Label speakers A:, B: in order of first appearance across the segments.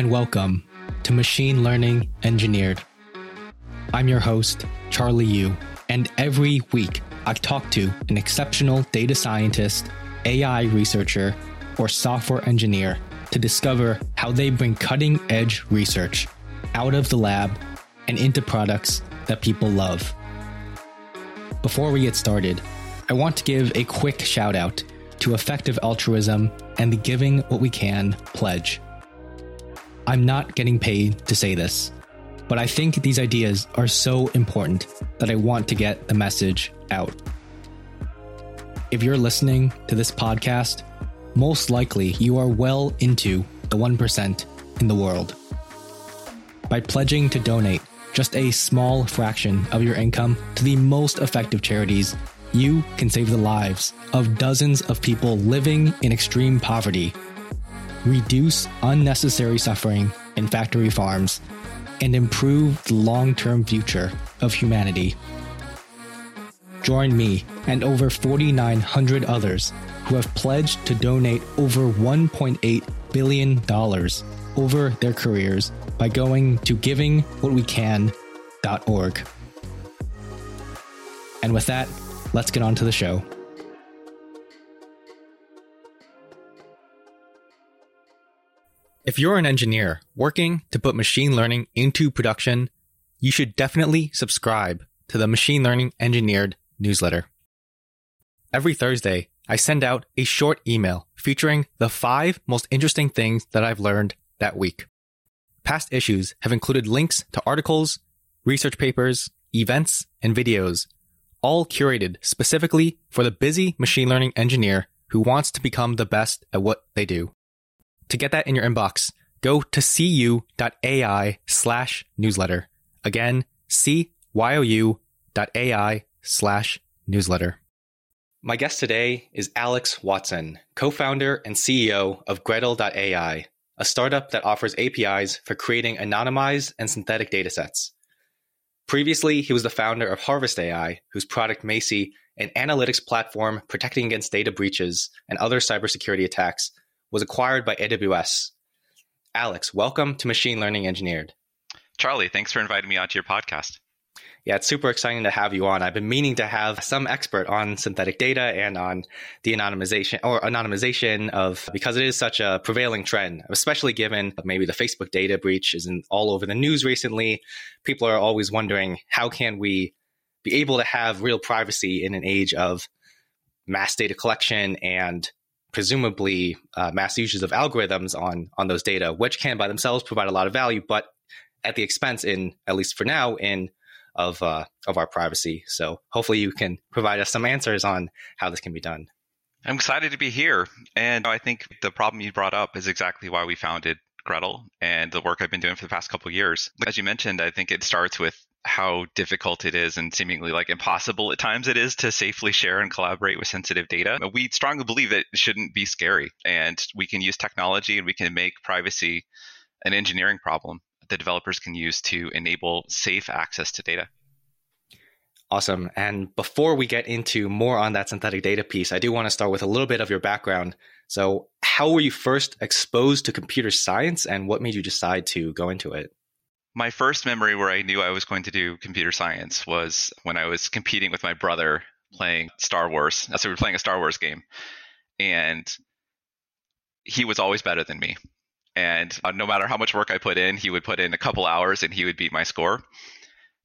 A: and welcome to Machine Learning Engineered. I'm your host, Charlie You, and every week I talk to an exceptional data scientist, AI researcher, or software engineer to discover how they bring cutting edge research out of the lab and into products that people love. Before we get started, I want to give a quick shout out to Effective Altruism and the Giving What We Can pledge. I'm not getting paid to say this, but I think these ideas are so important that I want to get the message out. If you're listening to this podcast, most likely you are well into the 1% in the world. By pledging to donate just a small fraction of your income to the most effective charities, you can save the lives of dozens of people living in extreme poverty, reduce unnecessary suffering in factory farms, and improve the long term future of humanity. Join me and over 4,900 others who have pledged to donate over $1.8 billion over their careers by going to givingwhatwecan.org. And with that, let's get on to the show. If you're an engineer working to put machine learning into production, you should definitely subscribe to the Machine Learning Engineered newsletter. Every Thursday, I send out a short email featuring the five most interesting things that I've learned that week. Past issues have included links to articles, research papers, events, and videos, all curated specifically for the busy machine learning engineer who wants to become the best at what they do. To get that in your inbox, go to cyou.ai slash newsletter. Again, cyou.ai slash newsletter. My guest today is Alex Watson, co-founder and CEO of Gretel.ai, a startup that offers APIs for creating anonymized and synthetic datasets. Previously, he was the founder of Harvest AI, whose product Macie, an analytics platform protecting against data breaches and other cybersecurity attacks, was acquired by AWS. Alex, welcome to Machine Learning Engineered.
B: Charlie, thanks for inviting me onto your podcast.
A: Yeah, it's super exciting to have you on. I've been meaning to have some expert on synthetic data and on the anonymization or anonymization of because it is such a prevailing trend, especially given maybe the Facebook data breach is in, all over the news recently. People are always wondering how can we be able to have real privacy in an age of mass data collection and presumably uh, mass uses of algorithms on on those data, which can by themselves provide a lot of value, but at the expense in at least for now in of uh, of our privacy. So hopefully you can provide us some answers on how this can be done.
B: I'm excited to be here, and I think the problem you brought up is exactly why we founded Gretel and the work I've been doing for the past couple years. As you mentioned, I think it starts with how difficult it is and seemingly like impossible at times it is to safely share and collaborate with sensitive data. We strongly believe that it shouldn't be scary and we can use technology and we can make privacy an engineering problem that developers can use to enable safe access to data.
A: Awesome. And before we get into more on that synthetic data piece, I do want to start with a little bit of your background. So, how were you first exposed to computer science and what made you decide to go into it?
B: My first memory where I knew I was going to do computer science was when I was competing with my brother playing Star Wars. So, we were playing a Star Wars game. And he was always better than me. And uh, no matter how much work I put in, he would put in a couple hours and he would beat my score.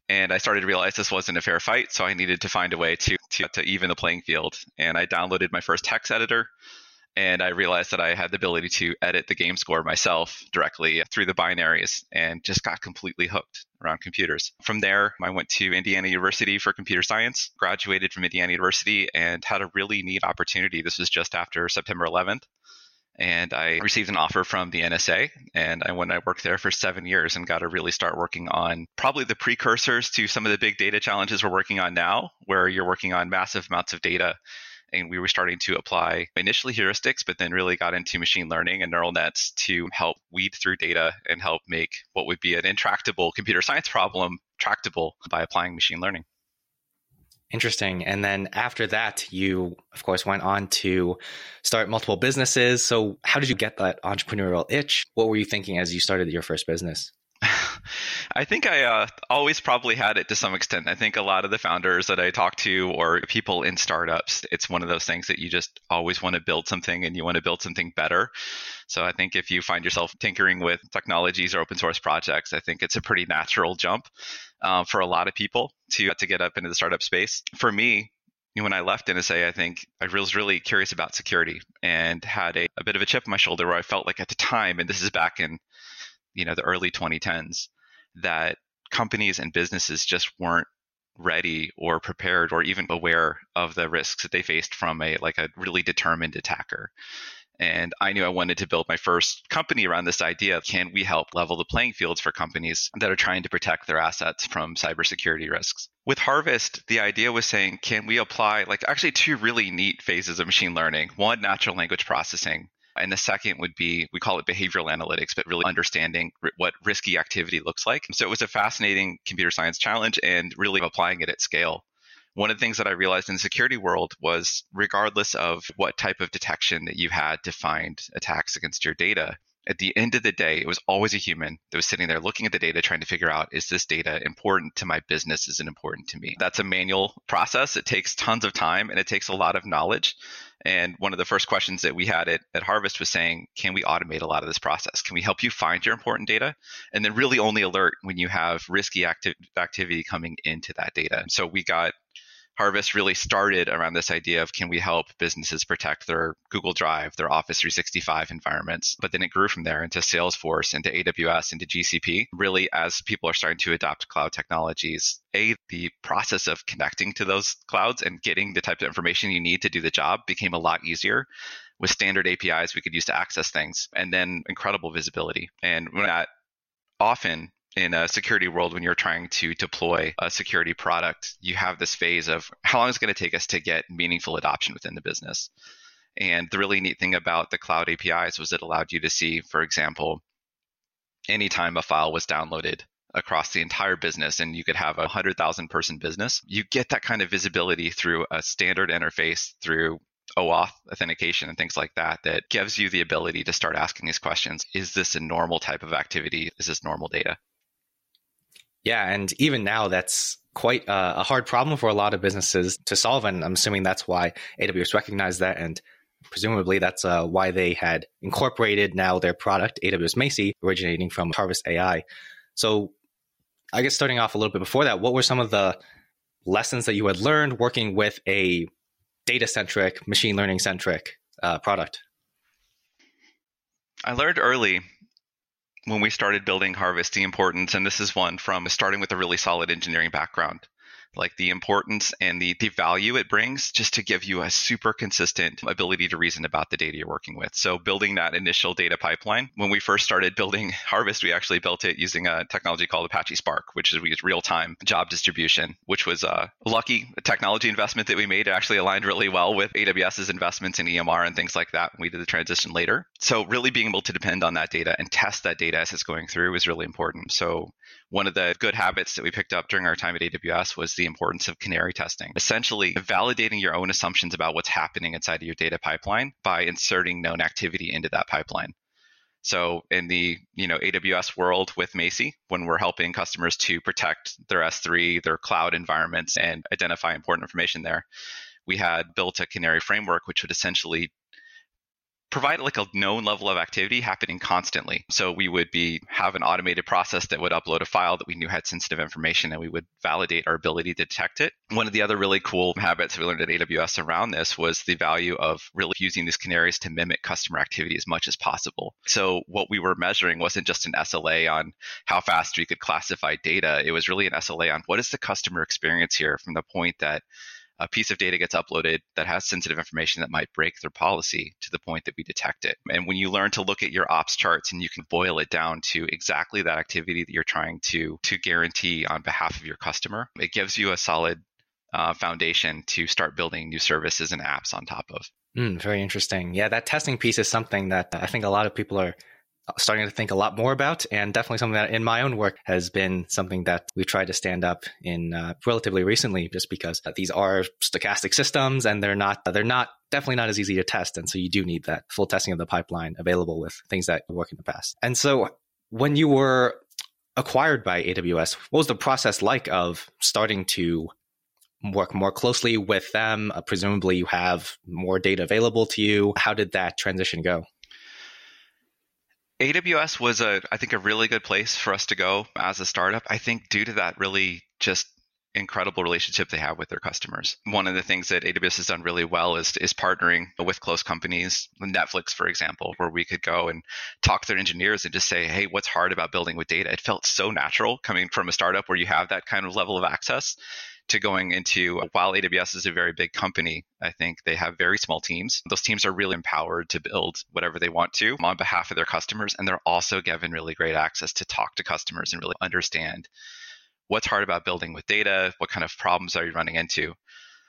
B: And I started to realize this wasn't a fair fight, so I needed to find a way to, to, to even the playing field. And I downloaded my first text editor, and I realized that I had the ability to edit the game score myself directly through the binaries and just got completely hooked around computers. From there, I went to Indiana University for computer science, graduated from Indiana University, and had a really neat opportunity. This was just after September 11th and I received an offer from the NSA. And I went and I worked there for seven years and got to really start working on probably the precursors to some of the big data challenges we're working on now, where you're working on massive amounts of data. And we were starting to apply initially heuristics, but then really got into machine learning and neural nets to help weed through data and help make what would be an intractable computer science problem tractable by applying machine learning.
A: Interesting. And then after that, you, of course, went on to start multiple businesses. So, how did you get that entrepreneurial itch? What were you thinking as you started your first business?
B: I think I uh, always probably had it to some extent. I think a lot of the founders that I talk to or people in startups, it's one of those things that you just always want to build something and you want to build something better. So I think if you find yourself tinkering with technologies or open source projects, I think it's a pretty natural jump uh, for a lot of people to to get up into the startup space. For me, when I left NSA, I think I was really curious about security and had a, a bit of a chip on my shoulder where I felt like at the time, and this is back in you know the early 2010s that companies and businesses just weren't ready or prepared or even aware of the risks that they faced from a like a really determined attacker and I knew I wanted to build my first company around this idea. Can we help level the playing fields for companies that are trying to protect their assets from cybersecurity risks? With Harvest, the idea was saying, can we apply like actually two really neat phases of machine learning? One, natural language processing, and the second would be, we call it behavioral analytics, but really understanding what risky activity looks like. So it was a fascinating computer science challenge and really applying it at scale. One of the things that I realized in the security world was regardless of what type of detection that you had to find attacks against your data, at the end of the day, it was always a human that was sitting there looking at the data, trying to figure out is this data important to my business? Is it important to me? That's a manual process. It takes tons of time and it takes a lot of knowledge. And one of the first questions that we had at, at Harvest was saying, can we automate a lot of this process? Can we help you find your important data? And then really only alert when you have risky acti- activity coming into that data. So we got Harvest really started around this idea of can we help businesses protect their Google Drive, their Office 365 environments? But then it grew from there into Salesforce, into AWS, into GCP. Really, as people are starting to adopt cloud technologies, A, the process of connecting to those clouds and getting the type of information you need to do the job became a lot easier with standard APIs we could use to access things, and then incredible visibility. And that often in a security world when you're trying to deploy a security product you have this phase of how long is it going to take us to get meaningful adoption within the business and the really neat thing about the cloud apis was it allowed you to see for example anytime a file was downloaded across the entire business and you could have a 100,000 person business you get that kind of visibility through a standard interface through OAuth authentication and things like that that gives you the ability to start asking these questions. Is this a normal type of activity? Is this normal data?
A: Yeah, and even now, that's quite a, a hard problem for a lot of businesses to solve, and I'm assuming that's why AWS recognized that, and presumably that's uh, why they had incorporated now their product AWS Macie originating from Harvest AI. So, I guess starting off a little bit before that, what were some of the lessons that you had learned working with a data centric, machine learning centric uh, product?
B: I learned early when we started building Harvest the importance, and this is one from starting with a really solid engineering background like the importance and the, the value it brings just to give you a super consistent ability to reason about the data you're working with. So building that initial data pipeline, when we first started building Harvest, we actually built it using a technology called Apache Spark, which is real-time job distribution, which was a lucky technology investment that we made. It actually aligned really well with AWS's investments in EMR and things like that we did the transition later. So really being able to depend on that data and test that data as it's going through is really important. So one of the good habits that we picked up during our time at AWS was the importance of canary testing. Essentially, validating your own assumptions about what's happening inside of your data pipeline by inserting known activity into that pipeline. So in the you know AWS world with Macie, when we're helping customers to protect their S3, their cloud environments, and identify important information there, we had built a Canary framework, which would essentially provide like a known level of activity happening constantly. So we would be have an automated process that would upload a file that we knew had sensitive information and we would validate our ability to detect it. One of the other really cool habits we learned at AWS around this was the value of really using these canaries to mimic customer activity as much as possible. So what we were measuring wasn't just an SLA on how fast we could classify data. It was really an SLA on what is the customer experience here from the point that a piece of data gets uploaded that has sensitive information that might break their policy to the point that we detect it. And when you learn to look at your ops charts and you can boil it down to exactly that activity that you're trying to to guarantee on behalf of your customer, it gives you a solid uh, foundation to start building new services and apps on top of.
A: Mm, very interesting. Yeah, that testing piece is something that I think a lot of people are starting to think a lot more about, and definitely something that in my own work has been something that we've tried to stand up in uh, relatively recently, just because these are stochastic systems and they're not they're not definitely not as easy to test, and so you do need that full testing of the pipeline available with things that work in the past. And so when you were acquired by AWS, what was the process like of starting to work more closely with them? Uh, presumably, you have more data available to you. How did that transition go?
B: AWS was a, I think, a really good place for us to go as a startup. I think due to that really just incredible relationship they have with their customers. One of the things that AWS has done really well is is partnering with close companies, Netflix, for example, where we could go and talk to their engineers and just say, "Hey, what's hard about building with data?" It felt so natural coming from a startup where you have that kind of level of access to going into while AWS is a very big company, I think they have very small teams. Those teams are really empowered to build whatever they want to on behalf of their customers. And they're also given really great access to talk to customers and really understand what's hard about building with data, what kind of problems are you running into.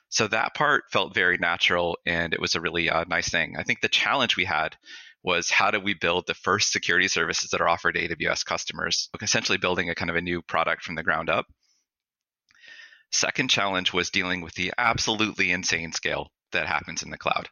B: So that part felt very natural and it was a really uh, nice thing. I think the challenge we had was how do we build the first security services that are offered to AWS customers, essentially building a kind of a new product from the ground up. Second challenge was dealing with the absolutely insane scale that happens in the cloud.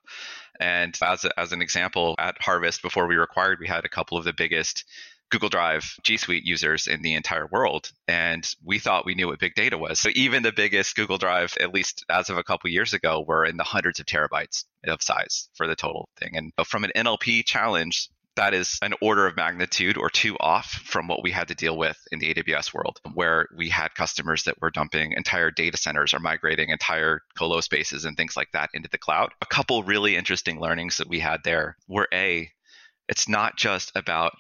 B: And as, a, as an example, at Harvest, before we were acquired, we had a couple of the biggest Google Drive G Suite users in the entire world. And we thought we knew what big data was. So even the biggest Google Drive, at least as of a couple years ago, were in the hundreds of terabytes of size for the total thing. And from an NLP challenge, that is an order of magnitude or two off from what we had to deal with in the AWS world, where we had customers that were dumping entire data centers or migrating entire colo spaces and things like that into the cloud. A couple really interesting learnings that we had there were A, it's not just about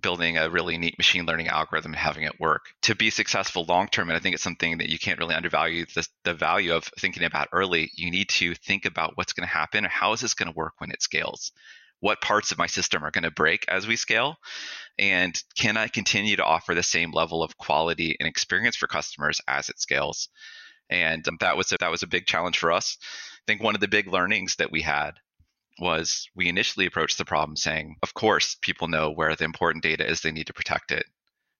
B: building a really neat machine learning algorithm and having it work to be successful long term and i think it's something that you can't really undervalue the, the value of thinking about early you need to think about what's going to happen or how is this going to work when it scales what parts of my system are going to break as we scale and can i continue to offer the same level of quality and experience for customers as it scales? And um, that was a, that was a big challenge for us. I think one of the big learnings that we had was we initially approached the problem saying of course people know where the important data is they need to protect it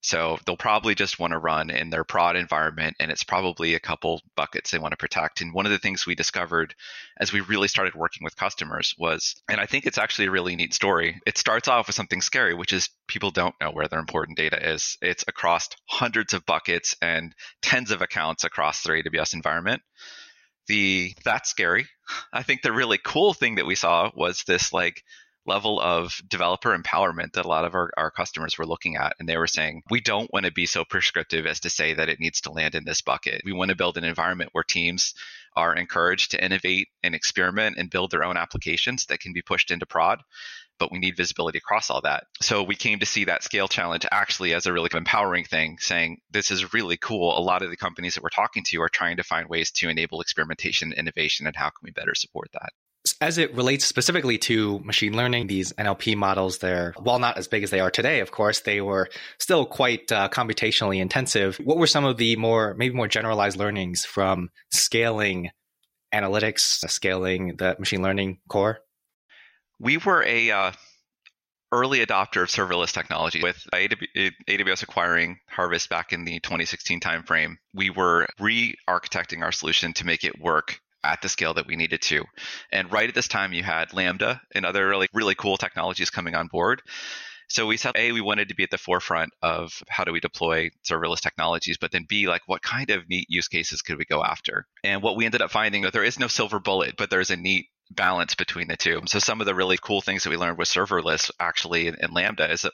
B: so they'll probably just want to run in their prod environment, and it's probably a couple buckets they want to protect. And one of the things we discovered as we really started working with customers was, and I think it's actually a really neat story. It starts off with something scary, which is people don't know where their important data is. It's across hundreds of buckets and tens of accounts across their AWS environment. The that's scary. I think the really cool thing that we saw was this like level of developer empowerment that a lot of our, our customers were looking at. And they were saying, we don't want to be so prescriptive as to say that it needs to land in this bucket. We want to build an environment where teams are encouraged to innovate and experiment and build their own applications that can be pushed into prod. But we need visibility across all that. So we came to see that scale challenge actually as a really empowering thing, saying this is really cool. A lot of the companies that we're talking to are trying to find ways to enable experimentation, and innovation, and how can we better support that?
A: As it relates specifically to machine learning, these NLP models, they're, while not as big as they are today, of course, they were still quite uh, computationally intensive. What were some of the more, maybe more generalized learnings from scaling analytics, scaling the machine learning core?
B: We were a uh, early adopter of serverless technology with AWS acquiring Harvest back in the 2016 timeframe. We were re-architecting our solution to make it work at the scale that we needed to. And right at this time, you had Lambda and other really, really cool technologies coming on board. So we said, A, we wanted to be at the forefront of how do we deploy serverless technologies, but then B, like what kind of neat use cases could we go after? And what we ended up finding that there is no silver bullet, but there's a neat balance between the two. So some of the really cool things that we learned with serverless actually in, in, Lambda is that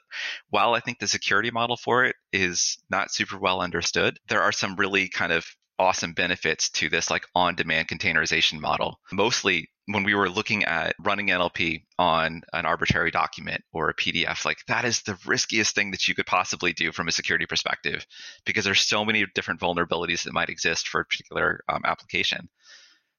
B: while I think the security model for it is not super well understood, there are some really kind of awesome benefits to this like on demand containerization model. Mostly when we were looking at running NLP on an arbitrary document or a PDF, like that is the riskiest thing that you could possibly do from a security perspective because there's so many different vulnerabilities that might exist for a particular um, application.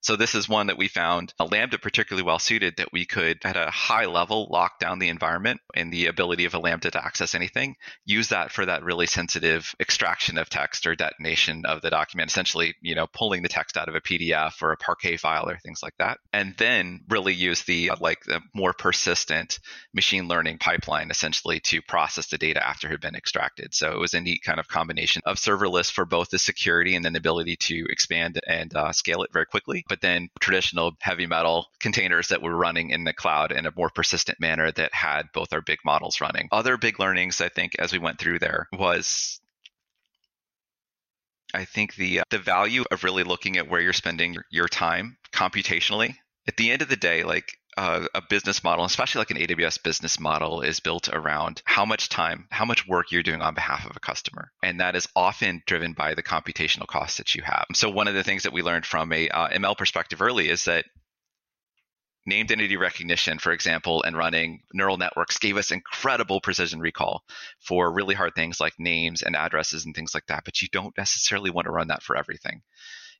B: So this is one that we found a Lambda particularly well suited that we could at a high level lock down the environment and the ability of a Lambda to access anything, use that for that really sensitive extraction of text or detonation of the document, essentially, you know, pulling the text out of a PDF or a Parquet file or things like that. And then really use the like the more persistent machine learning pipeline essentially to process the data after it had been extracted. So it was a neat kind of combination of serverless for both the security and then the ability to expand and uh, scale it very quickly but then traditional heavy metal containers that were running in the cloud in a more persistent manner that had both our big models running. Other big learnings, I think, as we went through there was I think the uh, the value of really looking at where you're spending your, your time computationally. At the end of the day, like uh, a business model, especially like an AWS business model, is built around how much time, how much work you're doing on behalf of a customer. And that is often driven by the computational costs that you have. So, one of the things that we learned from a uh, ML perspective early is that named entity recognition, for example, and running neural networks gave us incredible precision recall for really hard things like names and addresses and things like that. But you don't necessarily want to run that for everything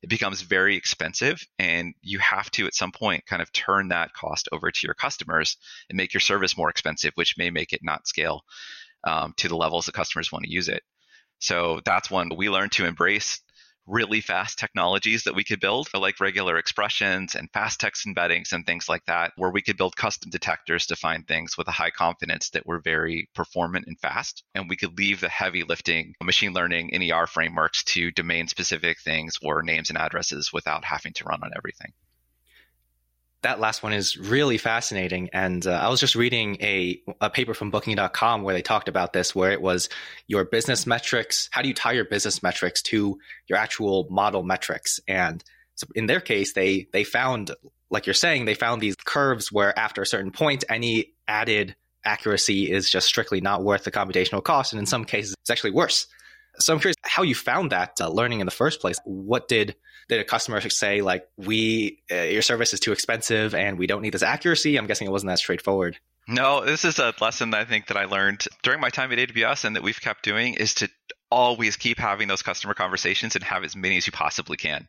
B: it becomes very expensive and you have to at some point kind of turn that cost over to your customers and make your service more expensive which may make it not scale um, to the levels that customers want to use it. So that's one we learned to embrace really fast technologies that we could build, like regular expressions and fast text embeddings and things like that, where we could build custom detectors to find things with a high confidence that were very performant and fast. And we could leave the heavy lifting machine learning NER frameworks to domain specific things or names and addresses without having to run on everything
A: that last one is really fascinating. And uh, I was just reading a, a paper from booking.com where they talked about this, where it was your business metrics. How do you tie your business metrics to your actual model metrics? And so in their case, they, they found, like you're saying, they found these curves where after a certain point, any added accuracy is just strictly not worth the computational cost. And in some cases, it's actually worse. So I'm curious how you found that uh, learning in the first place. What did did a customer say like we uh, your service is too expensive and we don't need this accuracy? I'm guessing it wasn't that straightforward.
B: No, this is a lesson I think that I learned during my time at AWS and that we've kept doing is to always keep having those customer conversations and have as many as you possibly can.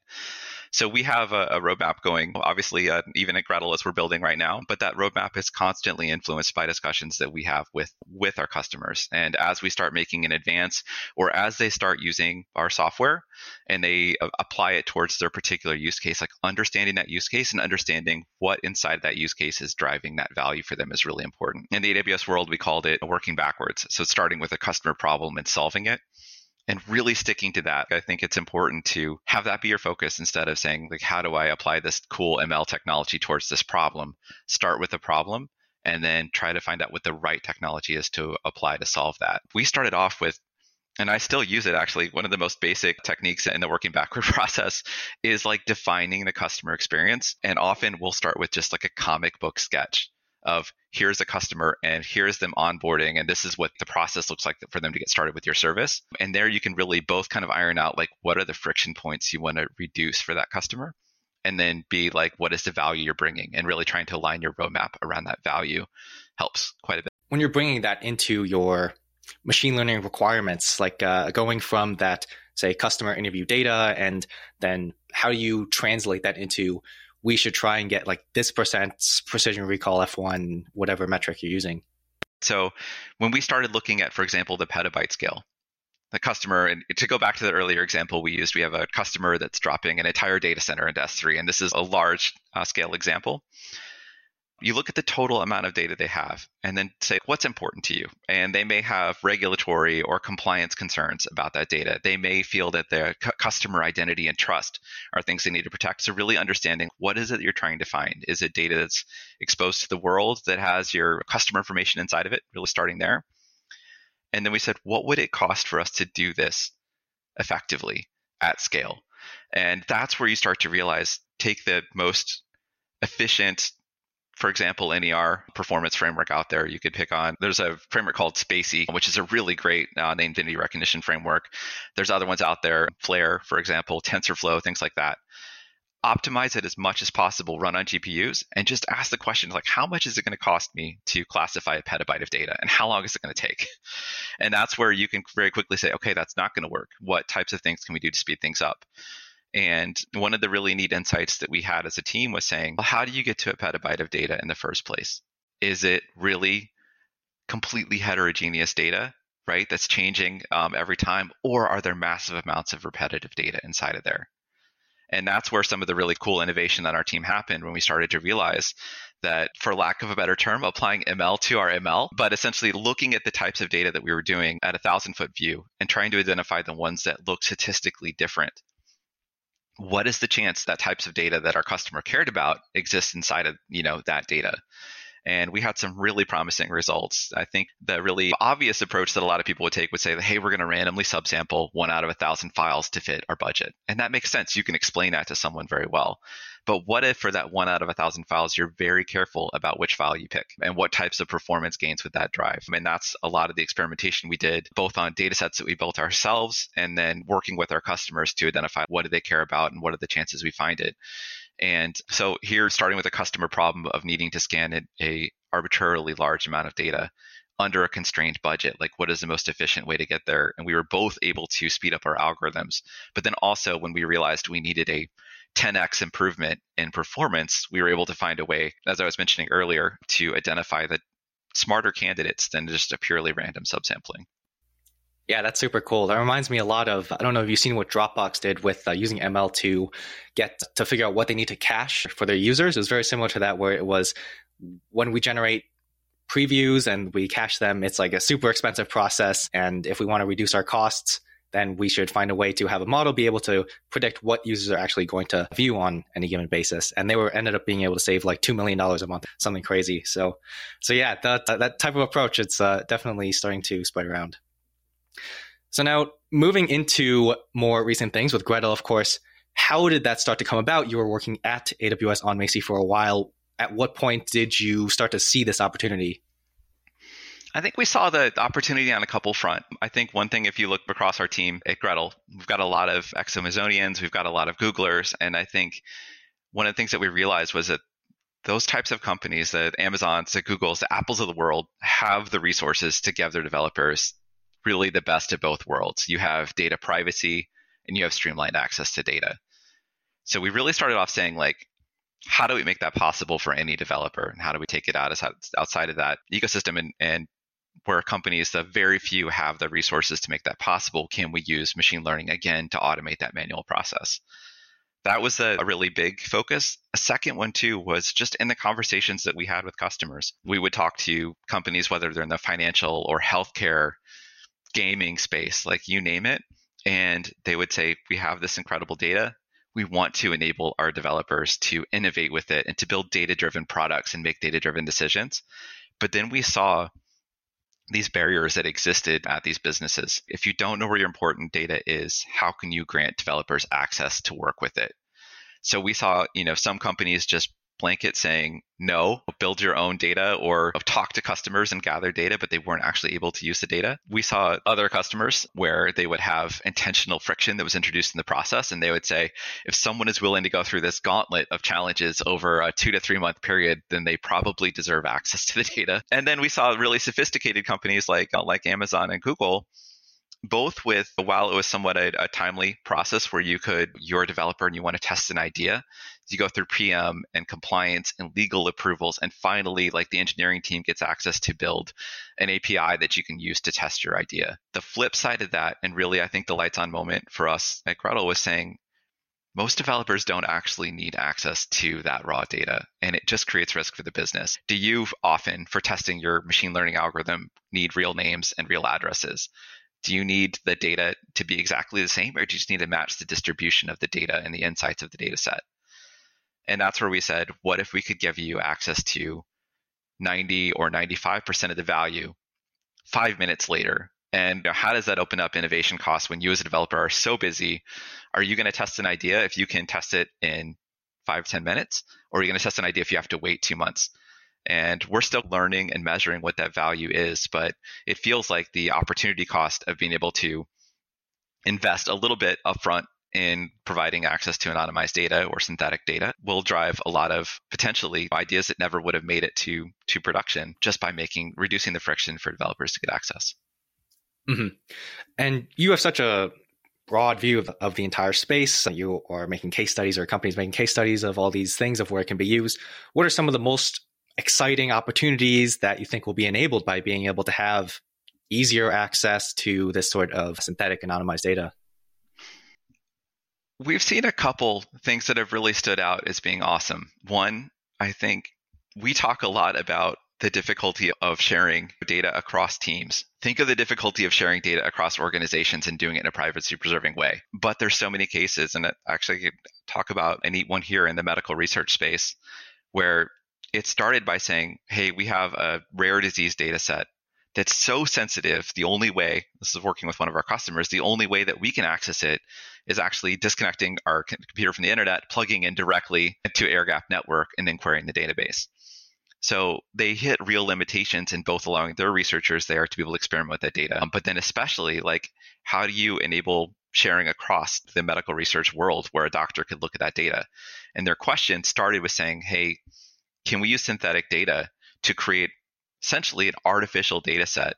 B: So we have a, a roadmap going, obviously, uh, even at Gretel as we're building right now, but that roadmap is constantly influenced by discussions that we have with with our customers. And as we start making an advance, or as they start using our software and they uh, apply it towards their particular use case, like understanding that use case and understanding what inside that use case is driving that value for them is really important. In the AWS world, we called it working backwards. So starting with a customer problem and solving it and really sticking to that. I think it's important to have that be your focus instead of saying, like, how do I apply this cool ML technology towards this problem? Start with the problem and then try to find out what the right technology is to apply to solve that. We started off with and I still use it actually. One of the most basic techniques in the working backward process is like defining the customer experience. And often we'll start with just like a comic book sketch of here's a customer and here's them onboarding and this is what the process looks like for them to get started with your service. And there you can really both kind of iron out like what are the friction points you want to reduce for that customer and then be like what is the value you're bringing? And really trying to align your roadmap around that value helps quite a bit.
A: When you're bringing that into your machine learning requirements like uh, going from that say customer interview data and then how do you translate that into we should try and get like this percent precision recall F1, whatever metric you're using.
B: So when we started looking at, for example, the petabyte scale, the customer, and to go back to the earlier example we used, we have a customer that's dropping an entire data center into S3, and this is a large uh, scale example you look at the total amount of data they have and then say what's important to you? And they may have regulatory or compliance concerns about that data. They may feel that their customer identity and trust are things they need to protect. So really understanding what is it you're trying to find? Is it data that's exposed to the world that has your customer information inside of it? Really starting there. And then we said what would it cost for us to do this effectively at scale? And that's where you start to realize take the most efficient for example, NER performance framework out there you could pick on. There's a framework called spaCy, which is a really great uh, named entity recognition framework. There's other ones out there, Flair, for example, TensorFlow, things like that. Optimize it as much as possible, run on GPUs, and just ask the question like, how much is it going to cost me to classify a petabyte of data, and how long is it going to take? And that's where you can very quickly say, okay, that's not going to work. What types of things can we do to speed things up? And one of the really neat insights that we had as a team was saying, well, how do you get to a petabyte of data in the first place? Is it really completely heterogeneous data, right? That's changing um, every time, or are there massive amounts of repetitive data inside of there? And that's where some of the really cool innovation on our team happened when we started to realize that, for lack of a better term, applying ML to our ML, but essentially looking at the types of data that we were doing at a thousand foot view and trying to identify the ones that look statistically different. What is the chance that types of data that our customer cared about exist inside of you know that data? And we had some really promising results. I think the really obvious approach that a lot of people would take would say hey, we're going to randomly subsample one out of a thousand files to fit our budget. And that makes sense. You can explain that to someone very well. But what if for that one out of a thousand files, you're very careful about which file you pick and what types of performance gains would that drive? I mean, that's a lot of the experimentation we did, both on data sets that we built ourselves and then working with our customers to identify what do they care about and what are the chances we find it. And so here, starting with a customer problem of needing to scan a, a arbitrarily large amount of data under a constrained budget, like what is the most efficient way to get there? And we were both able to speed up our algorithms. But then also when we realized we needed a 10x improvement in performance, we were able to find a way, as I was mentioning earlier, to identify the smarter candidates than just a purely random subsampling.
A: Yeah, that's super cool. That reminds me a lot of I don't know if you've seen what Dropbox did with uh, using ML to get to figure out what they need to cache for their users. It was very similar to that, where it was when we generate previews and we cache them, it's like a super expensive process. And if we want to reduce our costs, then we should find a way to have a model be able to predict what users are actually going to view on any given basis. And they were ended up being able to save like two million dollars a month, something crazy. So, so yeah, that that type of approach, it's uh, definitely starting to spread around. So now moving into more recent things with Gretel, of course, how did that start to come about? You were working at AWS on Macie for a while. At what point did you start to see this opportunity?
B: I think we saw the opportunity on a couple front. I think one thing, if you look across our team at Gretel, we've got a lot of ex-Amazonians, we've got a lot of Googlers, and I think one of the things that we realized was that those types of companies, the Amazons, the Googles, the Apples of the world, have the resources to give their developers really the best of both worlds. You have data privacy and you have streamlined access to data. So we really started off saying like, how do we make that possible for any developer and how do we take it out outside of that ecosystem and, and where companies the very few have the resources to make that possible can we use machine learning again to automate that manual process that was a, a, really big focus. A second one, too, was just in the conversations that we had with customers. We would talk to companies, whether they're in the financial or healthcare gaming space, like you name it. And they would say, We have this incredible data. We want to enable our developers to innovate with it and to build data driven products and make data driven decisions. But then we saw these barriers that existed at these businesses. If you don't know where your important data is, how can you grant developers access to work with it? So we saw, you know, some companies just blanket saying no, build your own data or talk to customers and gather data, but they weren't actually able to use the data. We saw other customers where they would have intentional friction that was introduced in the process. And they would say, if someone is willing to go through this gauntlet of challenges over a two to three month period, then they probably deserve access to the data. And then we saw really sophisticated companies like, uh, like Amazon and Google both with while it was somewhat a, a, timely process where you could you're a developer and you want to test an idea you go through PM and compliance and legal approvals and finally like the engineering team gets access to build an API that you can use to test your idea the flip side of that and really I think the lights on moment for us at Gretel was saying most developers don't actually need access to that raw data and it just creates risk for the business. Do you often, for testing your machine learning algorithm, need real names and real addresses? Do you need the data to be exactly the same or do you just need to match the distribution of the data and the insights of the data set? And that's where we said what if we could give you access to 90 or 95% of the value five minutes later? And how does that open up innovation costs when you as a developer are so busy? Are you going to test an idea if you can test it in five ten minutes? Or are you going to test an idea if you have to wait two months and we're still learning and measuring what that value is, but it feels like the opportunity cost of being able to invest a little bit upfront in providing access to anonymized data or synthetic data will drive a lot of potentially ideas that never would have made it to to production just by making reducing the friction for developers to get access.
A: Mm-hmm. And you have such a broad view of, of the entire space. You are making case studies or companies making case studies of all these things of where it can be used. What are some of the most exciting opportunities that you think will be enabled by being able to have easier access to this sort of synthetic anonymized data?
B: We've seen a couple things that have really stood out as being awesome. One, I think we talk a lot about the difficulty of sharing data across teams. Think of the difficulty of sharing data across organizations and doing it in a privacy preserving way. But there's so many cases, and actually I talk about a neat one here in the medical research space where it started by saying, hey, we have a rare disease data set that's so sensitive. The only way, this is working with one of our customers, the only way that we can access it is actually disconnecting our computer from the internet, plugging in directly to air gap network, and then querying the database. So they hit real limitations in both allowing their researchers there to be able to experiment with that data, um, but then especially like how do you enable sharing across the medical research world where a doctor could look at that data? And their question started with saying, hey, can we use synthetic data to create essentially an artificial data set?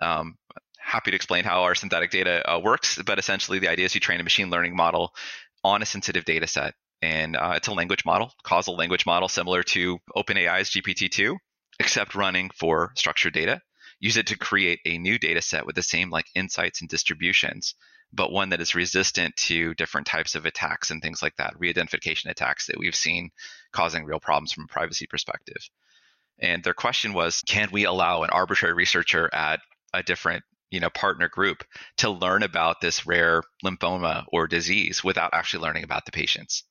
B: Um, happy to explain how our synthetic data uh, works, but essentially the idea is you train a machine learning model on a sensitive data set and uh, it's a language model, causal language model similar to OpenAI's GPT-2, except running for structured data. Use it to create a new data set with the same like insights and distributions, but one that is resistant to different types of attacks and things like that, re-identification attacks that we've seen causing real problems from a privacy perspective. And their question was, can we allow an arbitrary researcher at a different you know partner group to learn about this rare lymphoma or disease without actually learning about the patients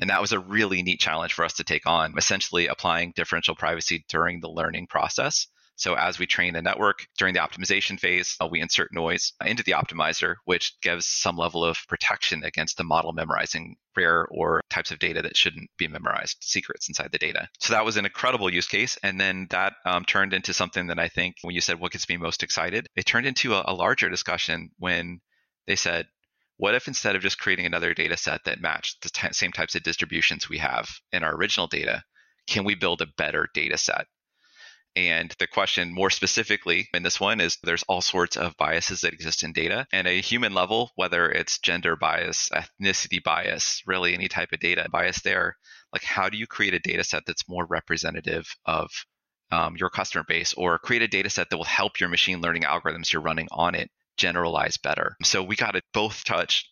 B: and that was a really neat challenge for us to take on, essentially applying differential privacy during the learning process. So as we train the network during the optimization phase, uh, we insert noise into the optimizer, which gives some level of protection against the model memorizing rare or types of data that shouldn't be memorized, secrets inside the data. So that was an incredible use case. And then that um, turned into something that I think when you said what gets me most excited, it turned into a, a larger discussion when they said, what if instead of just creating another data set that matched the t- same types of distributions we have in our original data, can we build a better data set? And the question more specifically in this one is there's all sorts of biases that exist in data. And a human level, whether it's gender bias, ethnicity bias, really any type of data bias there, like how do you create a data set that's more representative of um, your customer base or create a data set that will help your machine learning algorithms you're running on it generalize better. So we got to both touch,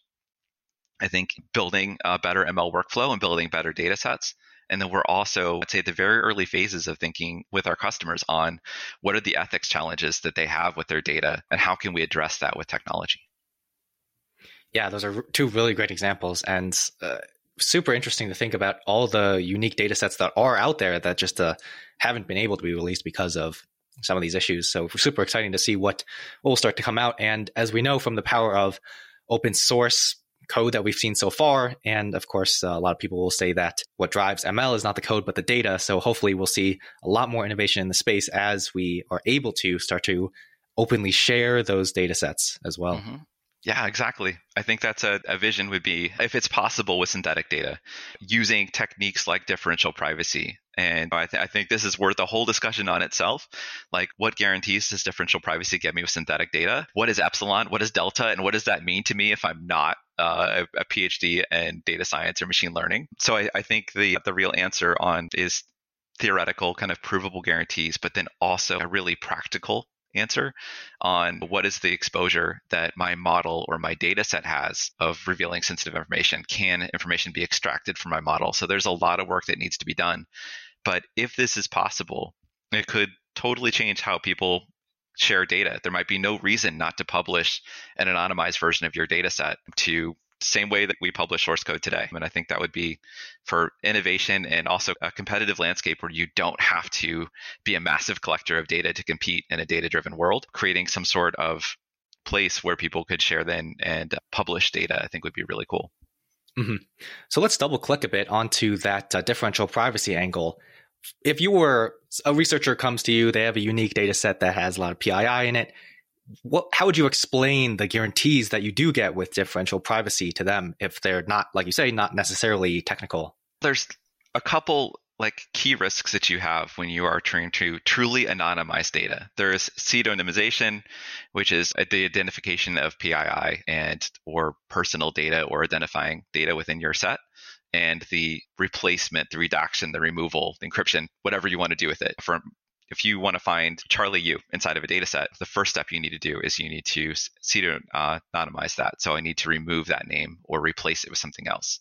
B: I think, building a better ML workflow and building better data sets. And then we're also, I'd say, at the very early phases of thinking with our customers on what are the ethics challenges that they have with their data and how can we address that with technology.
A: Yeah, those are two really great examples. And uh, super interesting to think about all the unique data sets that are out there that just uh, haven't been able to be released because of some of these issues. So super exciting to see what will start to come out. And as we know from the power of open source code that we've seen so far, and of course, uh, a lot of people will say that what drives ML is not the code but the data. So hopefully, we'll see a lot more innovation in the space as we are able to start to openly share those data sets as well. Mm-hmm.
B: Yeah, exactly. I think that's a, a, vision would be if it's possible with synthetic data, using techniques like differential privacy. And I, th- I, think this is worth a whole discussion on itself. Like, what guarantees does differential privacy get me with synthetic data? What is epsilon? What is delta? And what does that mean to me if I'm not uh, a, a, PhD in data science or machine learning? So I, I think the the real answer on is theoretical, kind of provable guarantees, but then also a really practical answer on what is the exposure that my model or my data set has of revealing sensitive information. Can information be extracted from my model? So there's a lot of work that needs to be done. But if this is possible, it could totally change how people share data. There might be no reason not to publish an anonymized version of your data set to same way that we publish source code today. And I think that would be for innovation and also a competitive landscape where you don't have to be a massive collector of data to compete in a data driven world, creating some sort of place where people could share then and publish data, I think would be really cool.
A: Mm-hmm. So let's double click a bit onto that uh, differential privacy angle. If you were a researcher comes to you, they have a unique data set that has a lot of PII in it what, how would you explain the guarantees that you do get with differential privacy to them if they're not, like you say, not necessarily technical?
B: There's a couple like key risks that you have when you are trying to truly anonymize data. There's pseudonymization, which is the identification of PII and or personal data or identifying data within your set and the replacement, the redaction, the removal, the encryption, whatever you want to do with it. For if you want to find Charlie You inside of a data set, the first step you need to do is you need to pseudonymize uh, that. So I need to remove that name or replace it with something else.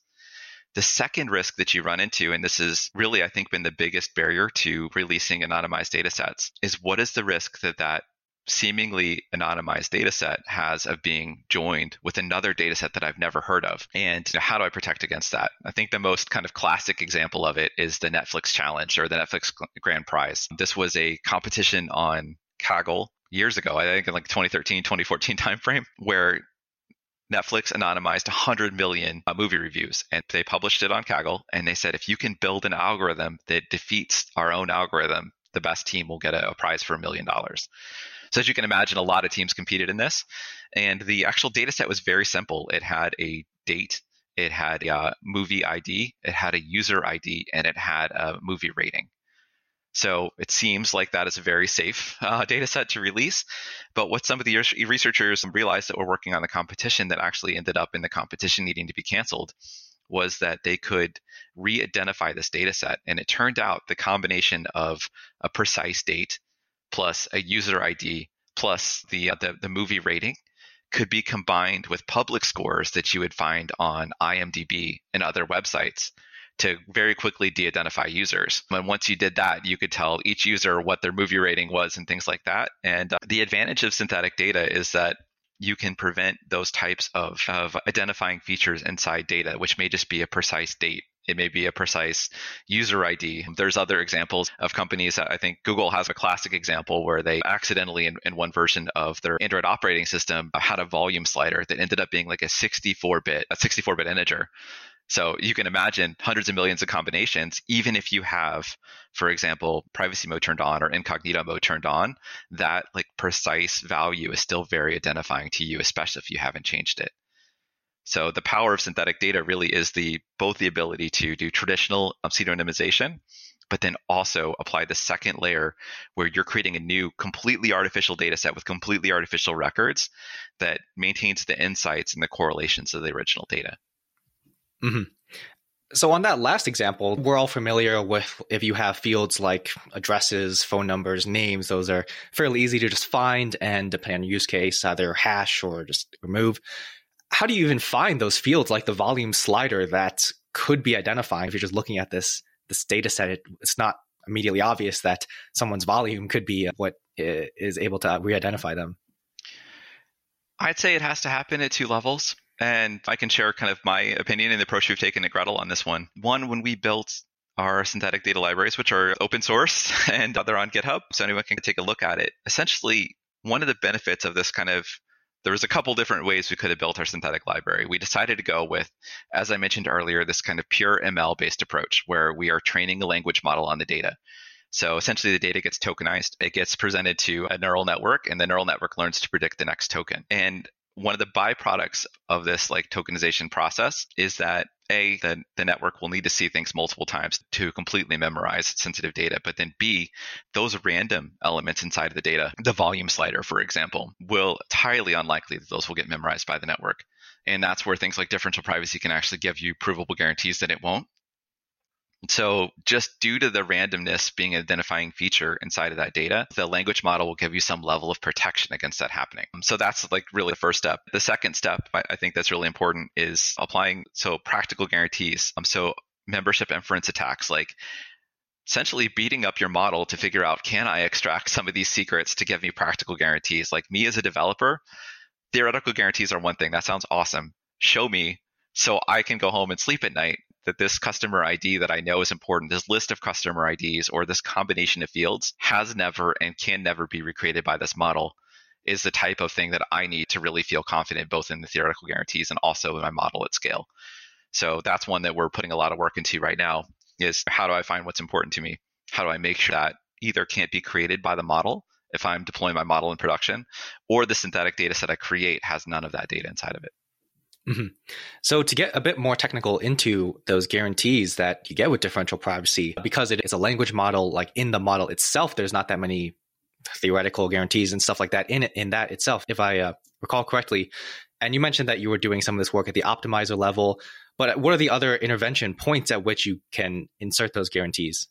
B: The second risk that you run into, and this is really, I think, been the biggest barrier to releasing anonymized data sets, is what is the risk that that seemingly anonymized data set has of being joined with another data set that I've never heard of. And you know, how do I protect against that? I think the most kind of classic example of it is the Netflix challenge or the Netflix grand prize. This was a competition on Kaggle years ago, I think in like 2013, 2014 timeframe, where Netflix anonymized 100 million uh, movie reviews and they published it on Kaggle. And they said, if you can build an algorithm that defeats our own algorithm, the best team will get a, a prize for a million dollars. So as you can imagine, a lot of teams competed in this, and the actual data set was very simple. It had a date, it had a movie ID, it had a user ID, and it had a movie rating. So it seems like that is a very safe uh, data set to release. But what some of the researchers realized that were working on the competition that actually ended up in the competition needing to be canceled was that they could re-identify this data set. And it turned out the combination of a precise date plus a user ID plus the, uh, the, the movie rating could be combined with public scores that you would find on IMDb and other websites to very quickly de-identify users. And once you did that, you could tell each user what their movie rating was and things like that. And uh, the advantage of synthetic data is that you can prevent those types of, of identifying features inside data, which may just be a precise date it may be a precise user ID. There's other examples of companies. I think Google has a classic example where they accidentally, in, in one version of their Android operating system, had a volume slider that ended up being like a 64 bit, a 64 bit integer. So you can imagine hundreds of millions of combinations, even if you have, for example, privacy mode turned on or incognito mode turned on, that like precise value is still very identifying to you, especially if you haven't changed it. So the power of synthetic data really is the both the ability to do traditional pseudonymization, but then also apply the second layer where you're creating a new completely artificial data set with completely artificial records that maintains the insights and the correlations of the original data.
A: Mm-hmm. So, on that last example, we're all familiar with if you have fields like addresses, phone numbers, names, those are fairly easy to just find and, depending on use case, either hash or just remove how do you even find those fields like the volume slider that could be identifying if you're just looking at this this data set? It, it's not immediately obvious that someone's volume could be what is able to re-identify them.
B: I'd say it has to happen at two levels and i can share kind of my opinion and the approach we've taken at Gretel on this one. One when we built our synthetic data libraries which are open source and they're on github so anyone can take a look at it essentially one of the benefits of this kind of there was a couple different ways we could have built our synthetic library. We decided to go with, as I mentioned earlier, this kind of pure ML based approach where we are training a language model on the data. So essentially, the data gets tokenized, it gets presented to a neural network, and the neural network learns to predict the next token. And one of the byproducts of this like tokenization process is that a the, the network will need to see things multiple times to completely memorize sensitive data but then b those random elements inside of the data the volume slider for example will highly unlikely that those will get memorized by the network. And that's where things like differential privacy can actually give you provable guarantees that it won't so, just due to the randomness being an identifying feature inside of that data, the language model will give you some level of protection against that happening. So, that's like really the first step. The second step, I think that's really important, is applying so practical guarantees. Um, so, membership inference attacks like essentially beating up your model to figure out can I extract some of these secrets to give me practical guarantees? Like me as a developer, theoretical guarantees are one thing. That sounds awesome. Show me so I can go home and sleep at night that this customer ID that I know is important, this list of customer IDs or this combination of fields has never and can never be recreated by this model is the type of thing that I need to really feel confident both in the theoretical guarantees and also in my model at scale. So that's one that we're putting a lot of work into right now is how do I find what's important to me? How do I make sure that either can't be created by the model if I'm deploying my model in production or the synthetic data set I create has none of that data inside of it.
A: Mm-hmm. So, to get a bit more technical into those guarantees that you get with differential privacy, because it is a language model, like in the model itself, there's not that many theoretical guarantees and stuff like that in it, in that itself. If I uh, recall correctly, and you mentioned that you were doing some of this work at the optimizer level, but what are the other intervention points at which you can insert those guarantees?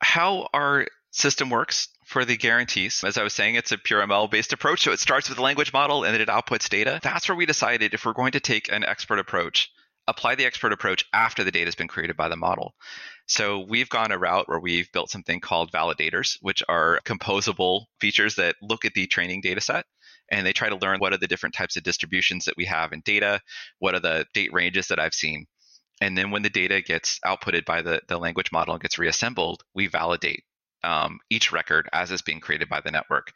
B: How our system works for the guarantees. As I was saying, it's a pure ML based approach. So it starts with a language model and then it outputs data. That's where we decided if we're going to take an expert approach, apply the expert approach after the data has been created by the model. So we've gone a route where we've built something called validators, which are composable features that look at the training data set and they try to learn what are the different types of distributions that we have in data, what are the date ranges that I've seen. And then when the data gets outputted by the, the language model and gets reassembled, we validate um, each record as it's being created by the network.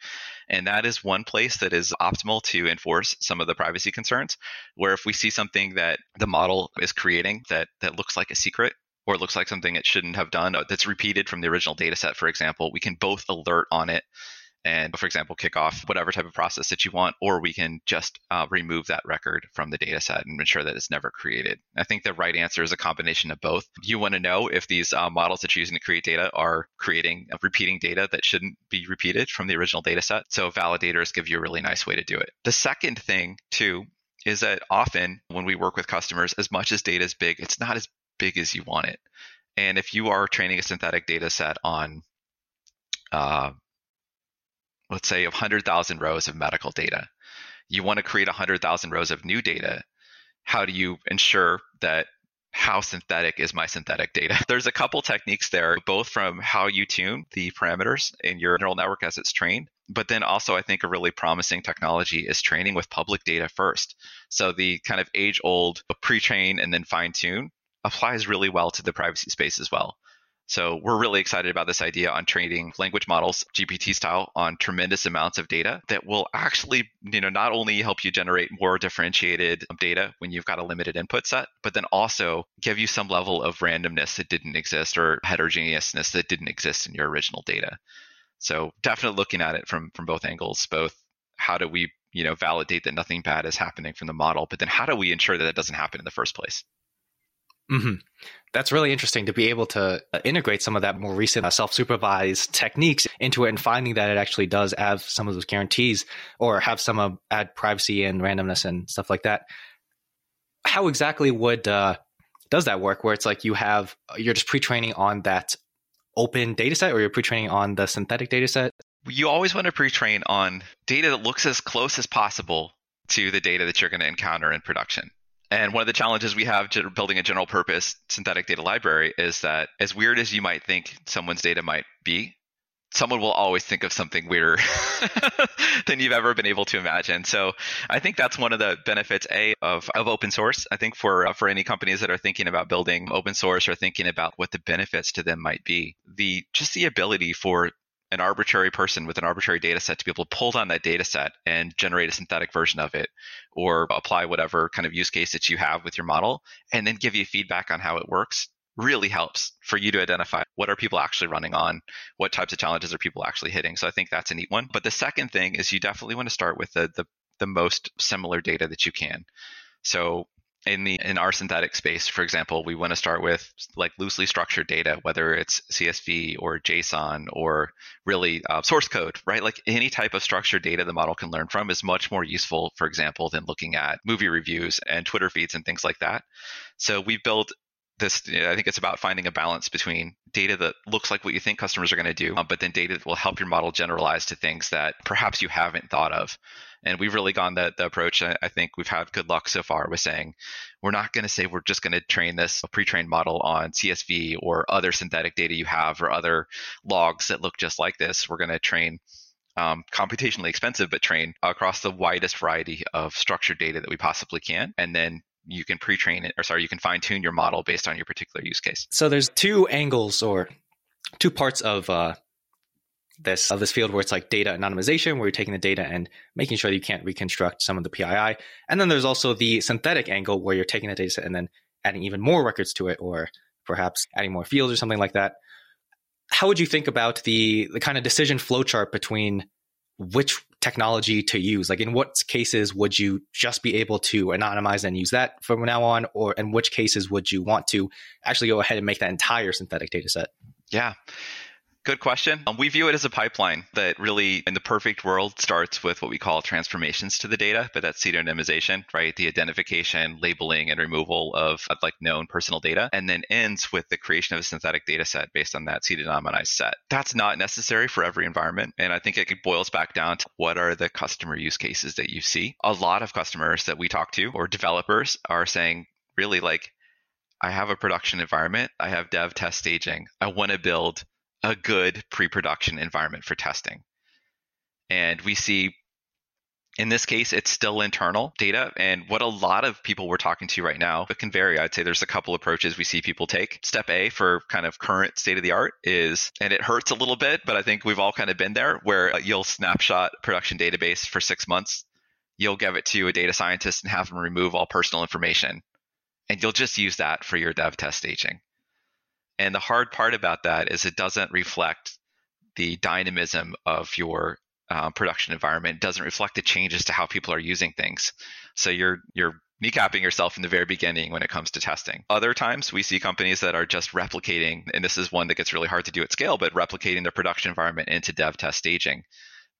B: And that is one place that is optimal to enforce some of the privacy concerns. Where if we see something that the model is creating that, that looks like a secret or looks like something it shouldn't have done that's repeated from the original data set, for example, we can both alert on it and, for example, kick off whatever type of process that you want, or we can just uh, remove that record from the data set and ensure that it's never created. I think the right answer is a combination of both. You want to know if these uh, models that you're using to create data are creating uh, repeating data that shouldn't be repeated from the original data set. So validators give you a really nice way to do it. The second thing, too, is that often when we work with customers, as much as data is big, it's not as big as you want it. And if you are training a synthetic data set on uh, let's say, of 100,000 rows of medical data. You want to create 100,000 rows of new data. How do you ensure that how synthetic is my synthetic data? There's a couple techniques there, both from how you tune the parameters in your neural network as it's trained, but then also I think a really promising technology is training with public data first. So the kind of age old pre train and then fine tune applies really well to the privacy space as well. So we're really excited about this idea on training language models, GPT style, on tremendous amounts of data that will actually, you know, not only help you generate more differentiated data when you've got a limited input set, but then also give you some level of randomness that didn't exist or heterogeneousness that didn't exist in your original data. So definitely looking at it from from both angles, both how do we, you know, validate that nothing bad is happening from the model, but then how do we ensure that it doesn't happen in the first place?
A: Mm-hmm. That's really interesting to be able to uh, integrate some of that more recent uh, self supervised techniques into it and finding that it actually does have some of those guarantees or have some of add privacy and randomness and stuff like that. How exactly would uh, does that work where it's like you have you're just pre-training on that open data set or you're pre-training on the synthetic data set?
B: You always want to pre-train on data that looks as close as possible to the data that you're going to encounter in production. And one of the challenges we have to building a general purpose synthetic data library is that as weird as you might think someone's data might be, someone will always think of something weirder than you've ever been able to imagine. So I think that's one of the benefits a of, of open source. I think for uh, for any companies that are thinking about building open source or thinking about what the benefits to them might be, the just the ability for an arbitrary person with an arbitrary data set to be able to pull down that data set and generate a synthetic version of it or apply whatever kind of use case that you have with your model and then give you feedback on how it works really helps for you to identify what are people actually running on what types of challenges are people actually hitting. So i think that's a neat one. But the second thing is you definitely want to start with the, the, the most similar data that you can. So in the in our synthetic space, for example, we want to start with like loosely structured data, whether it's CSV or JSON or really uh, source code, right? Like any type of structured data the model can learn from is much more useful, for example, than looking at movie reviews and Twitter feeds and things like that. So we've built this i think it's about finding a balance between data that looks like what you think customers are going to do uh, but then data that will help your model generalize to things that perhaps you haven't thought of and we've really gone the, the approach. I, think we've had good luck so far with saying we're not going to say we're just going to train this pre-trained model on CSV or other synthetic data you have or other logs that look just like this. We're going to train um, computationally expensive, but train across the widest variety of structured data that we possibly can, and then you can pre-train it, or sorry, you can fine-tune your model based on your particular use case.
A: So there's two angles or two parts of uh, this of this field where it's like data anonymization, where you're taking the data and making sure that you can't reconstruct some of the PII. And then there's also the synthetic angle where you're taking the data set and then adding even more records to it, or perhaps adding more fields or something like that. How would you think about the the kind of decision flowchart between which technology to use? Like in what cases would you just be able to anonymize and use that from now on? Or in which cases would you want to actually go ahead and make that entire synthetic data set?
B: Yeah. Good question. Um, we view it as a pipeline that really, in the perfect world, starts with what we call transformations to the data, but that's pseudonymization, right? The identification, labeling, and removal of, of like known personal data, and then ends with the creation of a synthetic data set based on that pseudonymized set. That's not necessary for every environment, and I think it boils back down to what are the customer use cases that you see. A lot of customers that we talk to or developers are saying, really like, I have a production environment. I have dev test staging. I want to build a good pre-production environment for testing. And we see in this case, it's still internal data. And what a lot of people we're talking to right now, it can vary. I'd say there's a couple approaches we see people take. Step A for kind of current state of the art is, and it hurts a little bit, but I think we've all kind of been there where uh, you'll snapshot production database for six months. You'll give it to a data scientist and have them remove all personal information. And you'll just use that for your dev test staging. And the hard part about that is it doesn't reflect the dynamism of your uh, production environment. It doesn't reflect the changes to how people are using things. So you're you're kneecapping yourself in the very beginning when it comes to testing. Other times we see companies that are just replicating, and this is one that gets really hard to do at scale, but replicating their production environment into dev test staging.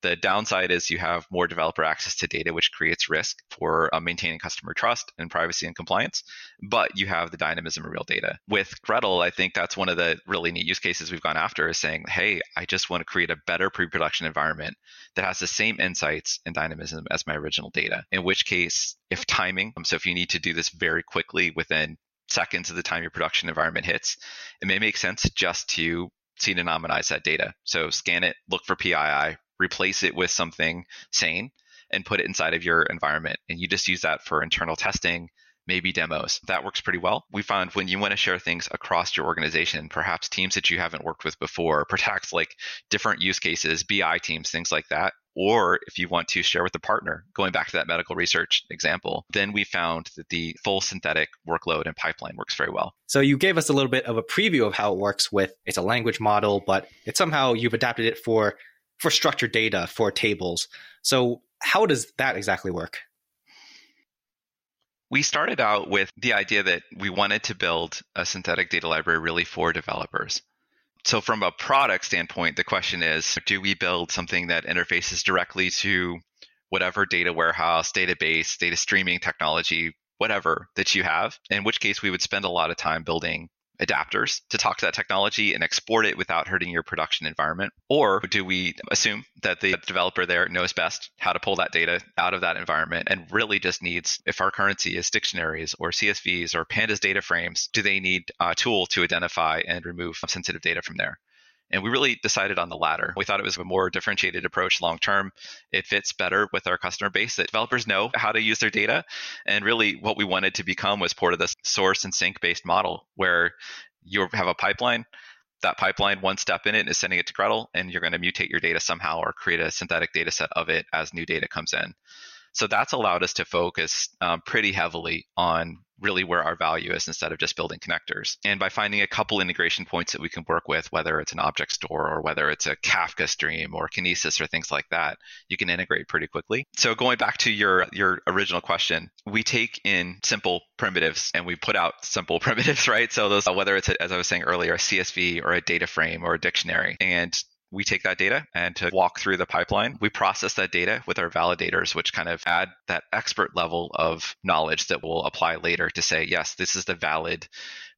B: The downside is you have more developer access to data, which creates risk for uh, maintaining customer trust and privacy and compliance. But you have the dynamism of real data. With Gretel, I think that's one of the really neat use cases we've gone after is saying, hey, I just want to create a better pre production environment that has the same insights and dynamism as my original data. In which case, if timing, um, so if you need to do this very quickly within seconds of the time your production environment hits, it may make sense just to pseudonymize that data. So scan it, look for PII, replace it with something sane and put it inside of your environment. And you just use that for internal testing, maybe demos. That works pretty well. We found when you want to share things across your organization, perhaps teams that you haven't worked with before, perhaps like different use cases, BI teams, things like that. Or if you want to share with a partner, going back to that medical research example, then we found that the full synthetic workload and pipeline works very well.
A: So you gave us a little bit of a preview of how it works with it's a language model, but it's somehow you've adapted it for for structured data for tables. So how does that exactly work?
B: We started out with the idea that we wanted to build a synthetic data library really for developers. So, from a product standpoint, the question is do we build something that interfaces directly to whatever data warehouse, database, data streaming technology, whatever that you have? In which case, we would spend a lot of time building adapters to talk to that technology and export it without hurting your production environment? Or do we assume that the developer there knows best how to pull that data out of that environment and really just needs, if our currency is dictionaries or CSVs or pandas data frames, do they need a tool to identify and remove sensitive data from there? And we really decided on the latter. We thought it was a more differentiated approach long term. It fits better with our customer base that developers know how to use their data. And really, what we wanted to become was part of this source and sink based model where you have a pipeline. That pipeline, one step in it is sending it to Gretel, and you're going to mutate your data somehow or create a synthetic data set of it as new data comes in. So that's allowed us to focus um, pretty heavily on really where our value is instead of just building connectors. And by finding a couple integration points that we can work with, whether it's an object store or whether it's a Kafka stream or Kinesis or things like that, you can integrate pretty quickly. So going back to your your original question, we take in simple primitives and we put out simple primitives, right? So those whether it's a, as I was saying earlier, a CSV or a data frame or a dictionary, and we take that data and to walk through the pipeline, we process that data with our validators, which kind of add that expert level of knowledge that we'll apply later to say, yes, this is the valid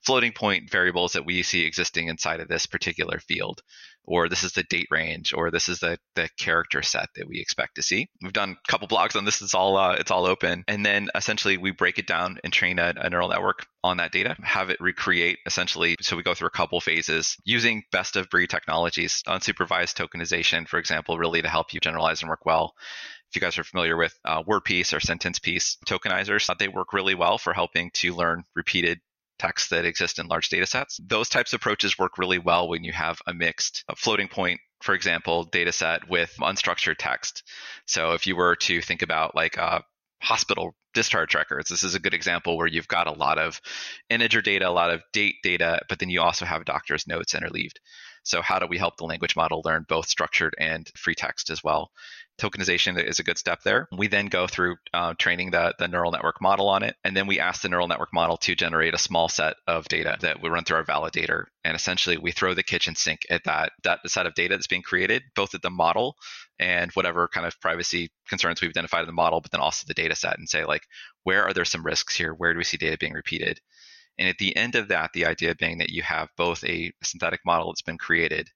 B: floating point variables that we see existing inside of this particular field or this is the date range or this is the, the character set that we expect to see. We've done a couple blogs on this. It's all uh, it's all open. And then essentially we break it down and train a, a neural network on that data have it recreate essentially. So we go through a couple phases using best of breed technologies unsupervised tokenization for example really to help you generalize and work well. If you guys are familiar with uh, word piece or sentence piece tokenizers, uh, they work really well for helping to learn repeated text that exist in large data sets. Those types of approaches work really well when you have a mixed floating point, for example, data set with unstructured text. So if you were to think about like a uh, hospital discharge records, this is a good example where you've got a lot of integer data, a lot of date data, but then you also have doctor's notes interleaved. So, how do we help the language model learn both structured and free text as well? Tokenization is a good step there. We then go through uh, training the, the neural network model on it. And then we ask the neural network model to generate a small set of data that we run through our validator. And essentially, we throw the kitchen sink at that, that set of data that's being created, both at the model and whatever kind of privacy concerns we've identified in the model, but then also the data set and say, like, where are there some risks here? Where do we see data being repeated? And at the end of that, the idea being that you have both a synthetic model that's been created,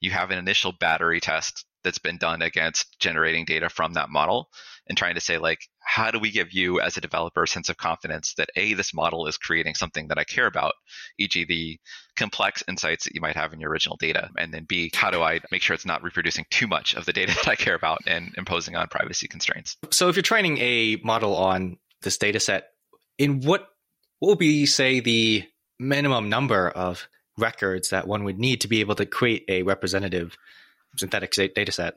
B: you have an initial battery test that's been done against generating data from that model and trying to say like how do we give you as a developer a sense of confidence that a this model is creating something that i care about e.g the complex insights that you might have in your original data? And then b how do i make sure it's not reproducing too much of the data that i care about and imposing on privacy constraints?
A: So if you're training a model on this data set in what what would be say the minimum number of records that one would need to be able to create a representative synthetic data set?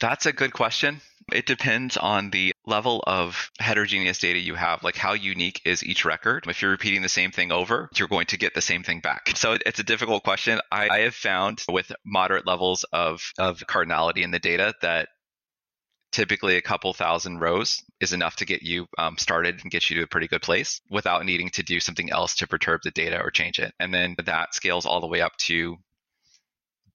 B: That's a good question. It depends on the level of heterogeneous data you have. Like, how unique is each record? If you're repeating the same thing over, you're going to get the same thing back. So it's a difficult question. I, I have found with moderate levels of, of cardinality in the data that typically a couple thousand rows is enough to get you um, started and get you to a pretty good place without needing to do something else to perturb the data or change it. And then that scales all the way up to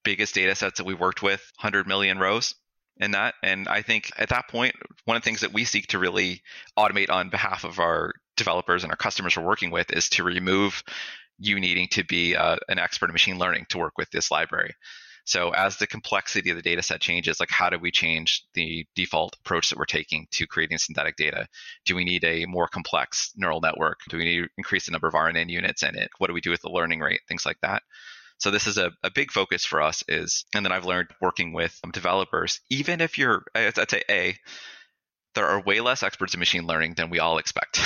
B: biggest data sets that we worked with 100 million rows in that. And I think at that point, one of the things that we seek to really automate on behalf of our developers and our customers we're working with is to remove you needing to be uh, an expert in machine learning to work with this library. So as the complexity of the data set changes, like how do we change the default approach that we're taking to creating synthetic data? Do we need a more complex neural network? Do we need to increase the number of RNN units in it? What do we do with the learning rate? Things like that. So this is a, a big focus for us is, and then I've learned working with um, developers, even if you're, I'd say A, there are way less experts in machine learning than we all expect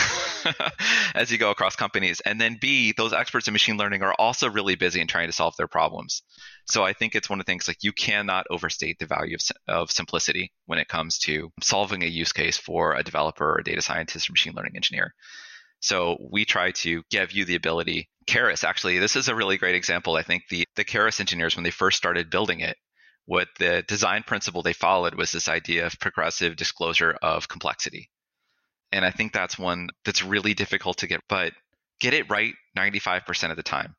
B: as you go across companies. And then B, those experts in machine learning are also really busy in trying to solve their problems. So I think it's one of the things like you cannot overstate the value of, of simplicity when it comes to solving a use case for a developer or a data scientist or machine learning engineer. So we try to give you the ability. Keras, actually, this is a really great example. I think the, the Keras engineers, when they first started building it, what the design principle they followed was this idea of progressive disclosure of complexity. And I think that's one that's really difficult to get, but get it right 95% of the time.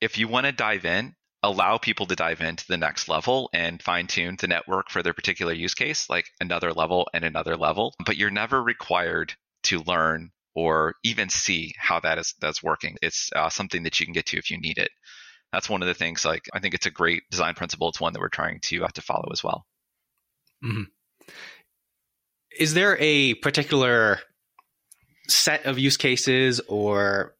B: If you want to dive in, allow people to dive into the next level and fine tune the network for their particular use case, like another level and another level. But you're never required to learn or even see how that is that's working. It's uh, something that you can get to if you need it. That's one of the things. Like I think it's a great design principle. It's one that we're trying to uh, to follow as well.
A: Mm-hmm. Is there a particular set of use cases or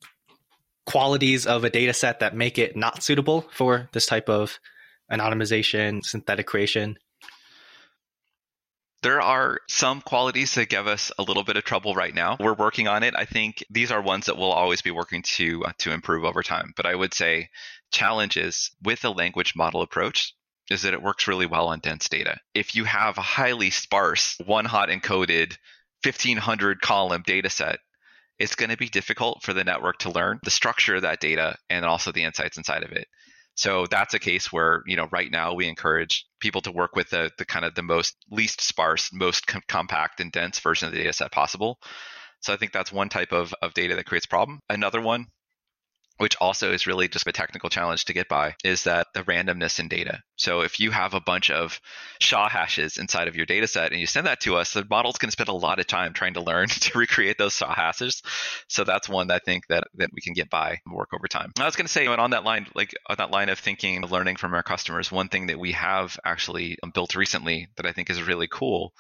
A: qualities of a data set that make it not suitable for this type of anonymization, synthetic creation?
B: There are some qualities that give us a little bit of trouble right now. We're working on it. I think these are ones that we'll always be working to uh, to improve over time. But I would say challenges with a language model approach is that it works really well on dense data. If you have a highly sparse, one hot encoded 1500 column data set, it's going to be difficult for the network to learn the structure of that data and also the insights inside of it. So that's a case where, you know, right now we encourage people to work with the, the kind of the most least sparse, most com- compact and dense version of the data set possible. So I think that's one type of, of data that creates problem. Another one which also is really just a technical challenge to get by, is that the randomness in data. So if you have a bunch of SHA hashes inside of your data set and you send that to us, the model's going to spend a lot of time trying to learn to recreate those SHA hashes. So that's one that I think that, that we can get by and work over time. I was going to say, and on that line, like on that line of thinking, learning from our customers, one thing that we have actually um, built recently that I think is really cool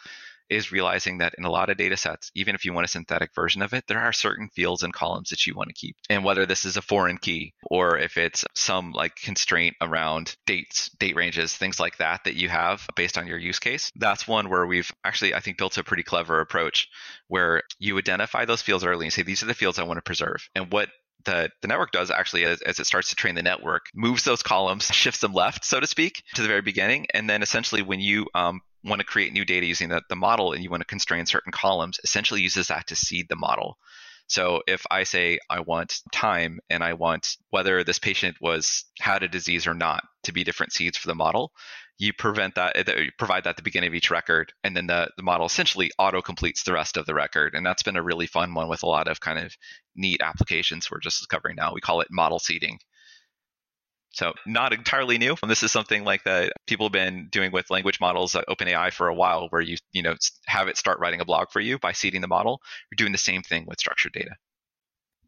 B: is realizing that in a lot of data sets, even if you want a synthetic version of it, there are certain fields and columns that you want to keep. And whether this is a foreign key or if it's some like constraint around dates, date ranges, things like that that you have based on your use case, that's one where we've actually, I think, built a pretty clever approach where you identify those fields early and say, these are the fields I want to preserve. And what the, the network does actually as, as, it starts to train the network moves those columns shifts them left so to speak to the very beginning and then essentially when you um, want to create new data using the, the model and you want to constrain certain columns, essentially uses that to seed the model. So if I say I want time and I want whether this patient was had a disease or not to be different seeds for the model, you prevent that uh, you provide that at the beginning of each record and then the, the model essentially auto completes the rest of the record. And that's been a really fun one with a lot of kind of neat applications we're just discovering now. We call it model seeding so not entirely new. This is something like that people have been doing with language models at OpenAI for a while, where you you know have it start writing a blog for you by seeding the model. You're doing the same thing with structured data.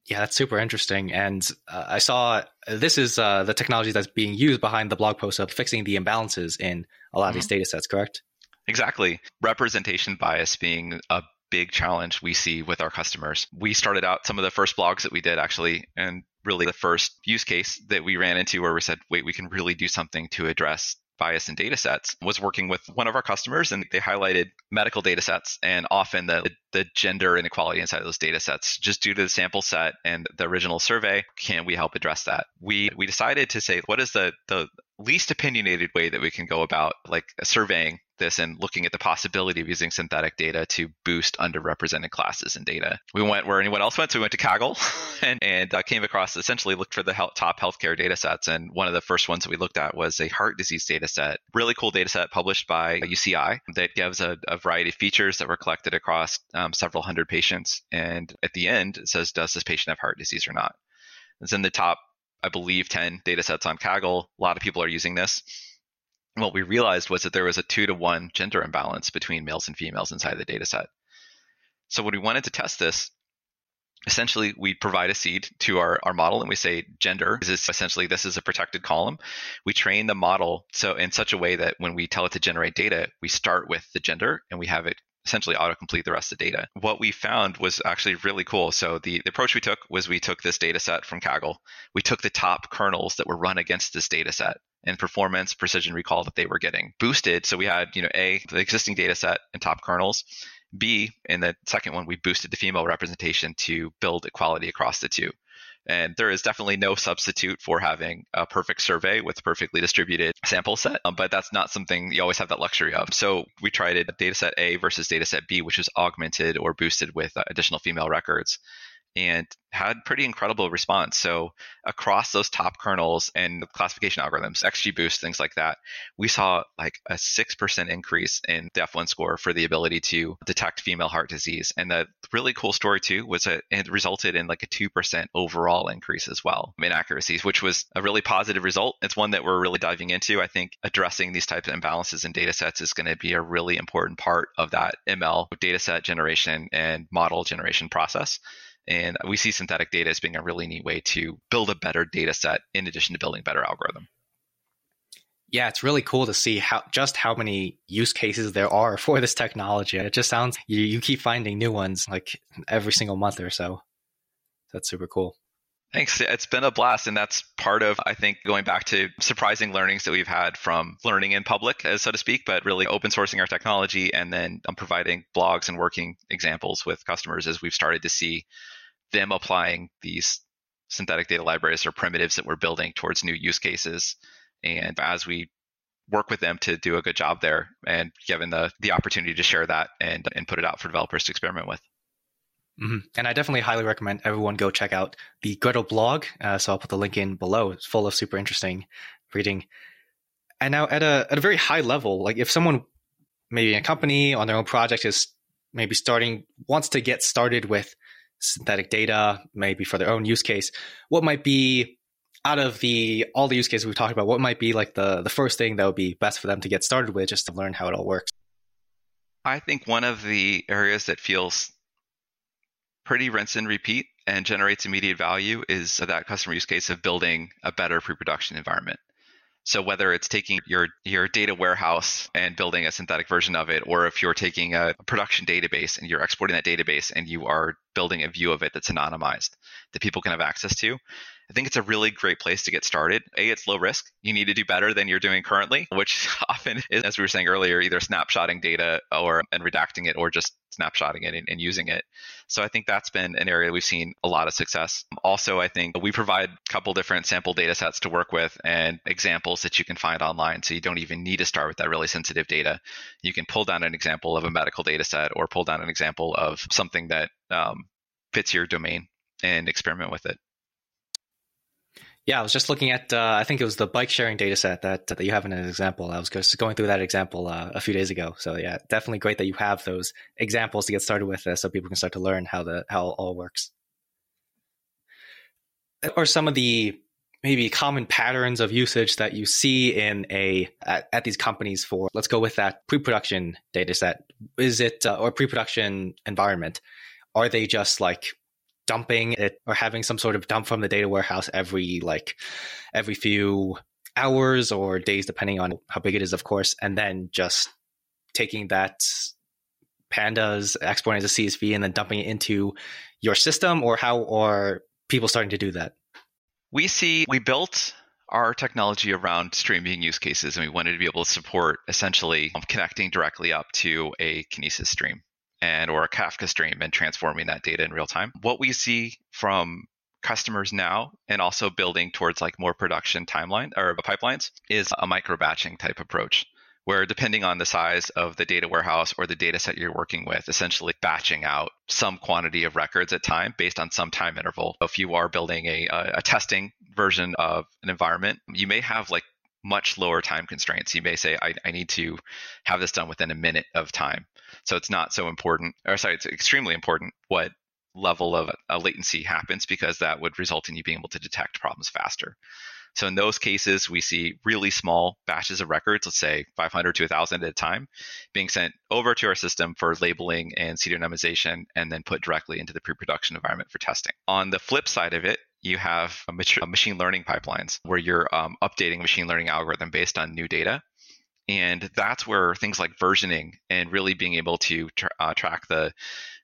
A: Yeah, that's super interesting. And uh, I saw uh, this is uh, the technology that's being used behind the blog post of fixing the imbalances in a lot mm-hmm. of these mm-hmm. data sets, correct?
B: Exactly. Representation bias being a big challenge we see with our customers. We started out some of the first blogs that we did actually, and really the first use case that we ran into where we said, wait, we can really do something to address bias in data sets was working with one of our customers and they highlighted medical data sets and often the, the gender inequality inside those data sets just due to the sample set and the original survey can we help address that we we decided to say what is the the least opinionated way that we can go about like surveying this and looking at the possibility of using synthetic data to boost underrepresented classes in data. We went where anyone else went, so we went to Kaggle and, and uh, came across essentially looked for the health, top healthcare data sets. And one of the first ones that we looked at was a heart disease data set, really cool data set published by UCI that gives a, a variety of features that were collected across um, several hundred patients. And at the end, it says, does this patient have heart disease or not? It's in the top I believe, 10 data sets on Kaggle. A lot of people are using this. what we realized was that there was a two to one gender imbalance between males and females inside the data set. So when we wanted to test this, essentially we provide a seed to our, our model and we say gender is essentially this is a protected column we train the model so in such a way that when we tell it to generate data we start with the gender and we have it essentially autocomplete the rest of the data. What we found was actually really cool. So the, the, approach we took was we took this data set from Kaggle. We took the top kernels that were run against this data set and performance, precision recall that they were getting boosted. So we had, you know, A, the existing data set and top kernels. B, in the second one, we boosted the female representation to build equality across the two. And there is definitely no substitute for having a perfect survey with a perfectly distributed sample set, um, but that's not something you always have that luxury of. So we tried it dataset A versus dataset B, which was augmented or boosted with uh, additional female records and had pretty incredible response. So across those top kernels and classification algorithms, XGBoost, things like that, we saw like a 6% increase in the F1 score for the ability to detect female heart disease. And the really cool story too was that it resulted in like a 2% overall increase as well in accuracies, which was a really positive result. It's one that we're really diving into. I think addressing these types of imbalances in data sets is going to be a really important part of that ML data set generation and model generation process. And we see synthetic data as being a really neat way to build a better data set in addition to building better algorithm.
A: Yeah, it's really cool to see how just how many use cases there are for this technology. It just sounds you, you keep finding new ones like every single month or so. That's super cool.
B: Thanks. It's been a blast. And that's part of, I think, going back to surprising learnings that we've had from learning in public, so to speak, but really open sourcing our technology and then um, providing blogs and working examples with customers as we've started to see them applying these synthetic data libraries or primitives that we're building towards new use cases. And as we work with them to do a good job there and given the, the opportunity to share that and, and put it out for developers to experiment with.
A: Mm-hmm. And I definitely highly recommend everyone go check out the Gretel blog. Uh, so I'll put the link in below. It's full of super interesting reading. And now at a at a very high level, like if someone maybe a company on their own project is maybe starting wants to get started with synthetic data, maybe for their own use case, what might be out of the all the use cases we've talked about, what might be like the the first thing that would be best for them to get started with just to learn how it all works?
B: I think one of the areas that feels pretty rinse and repeat and generates immediate value is that customer use case of building a better pre-production environment. So whether it's taking your your data warehouse and building a synthetic version of it, or if you're taking a production database and you're exporting that database and you are building a view of it that's anonymized that people can have access to, I think it's a really great place to get started. A, it's low risk. You need to do better than you're doing currently, which often is, as we were saying earlier, either snapshotting data or and redacting it or just snapshotting it and, and using it. So I think that's been an area we've seen a lot of success. Also, I think we provide a couple different sample data sets to work with and examples that you can find online. So you don't even need to start with that really sensitive data. You can pull down an example of a medical data set or pull down an example of something that um, fits your domain and experiment with it.
A: Yeah, I was just looking at. Uh, I think it was the bike sharing data set that that you have in an example. I was just going through that example uh, a few days ago. So yeah, definitely great that you have those examples to get started with, uh, so people can start to learn how the how it all works. Or some of the maybe common patterns of usage that you see in a at, at these companies for let's go with that pre-production data set is it uh, or pre-production environment are they just like dumping it or having some sort of dump from the data warehouse every like every few hours or days depending on how big it is of course and then just taking that pandas exporting as a csv and then dumping it into your system or how are people starting to do that?
B: We see we built our technology around streaming use cases and we wanted to be able to support essentially um, connecting directly up to a kinesis stream and or a Kafka stream and transforming that data in real time. What we see from customers now and also building towards like more production timeline or pipelines is a micro batching type approach where depending on the size of the data warehouse or the data set you're working with, essentially batching out some quantity of records at time based on some time interval. If you are building a, a testing version of an environment, you may have like much lower time constraints. You may say, I, I need to have this done within a minute of time. So it's not so important, or sorry, it's extremely important what level of a latency happens because that would result in you being able to detect problems faster. So in those cases, we see really small batches of records, let's say 500 to 1,000 at a time, being sent over to our system for labeling and pseudonymization, and then put directly into the pre-production environment for testing. On the flip side of it, you have a machine learning pipelines where you're um, updating machine learning algorithm based on new data. And that's where things like versioning and really being able to tra- uh, track the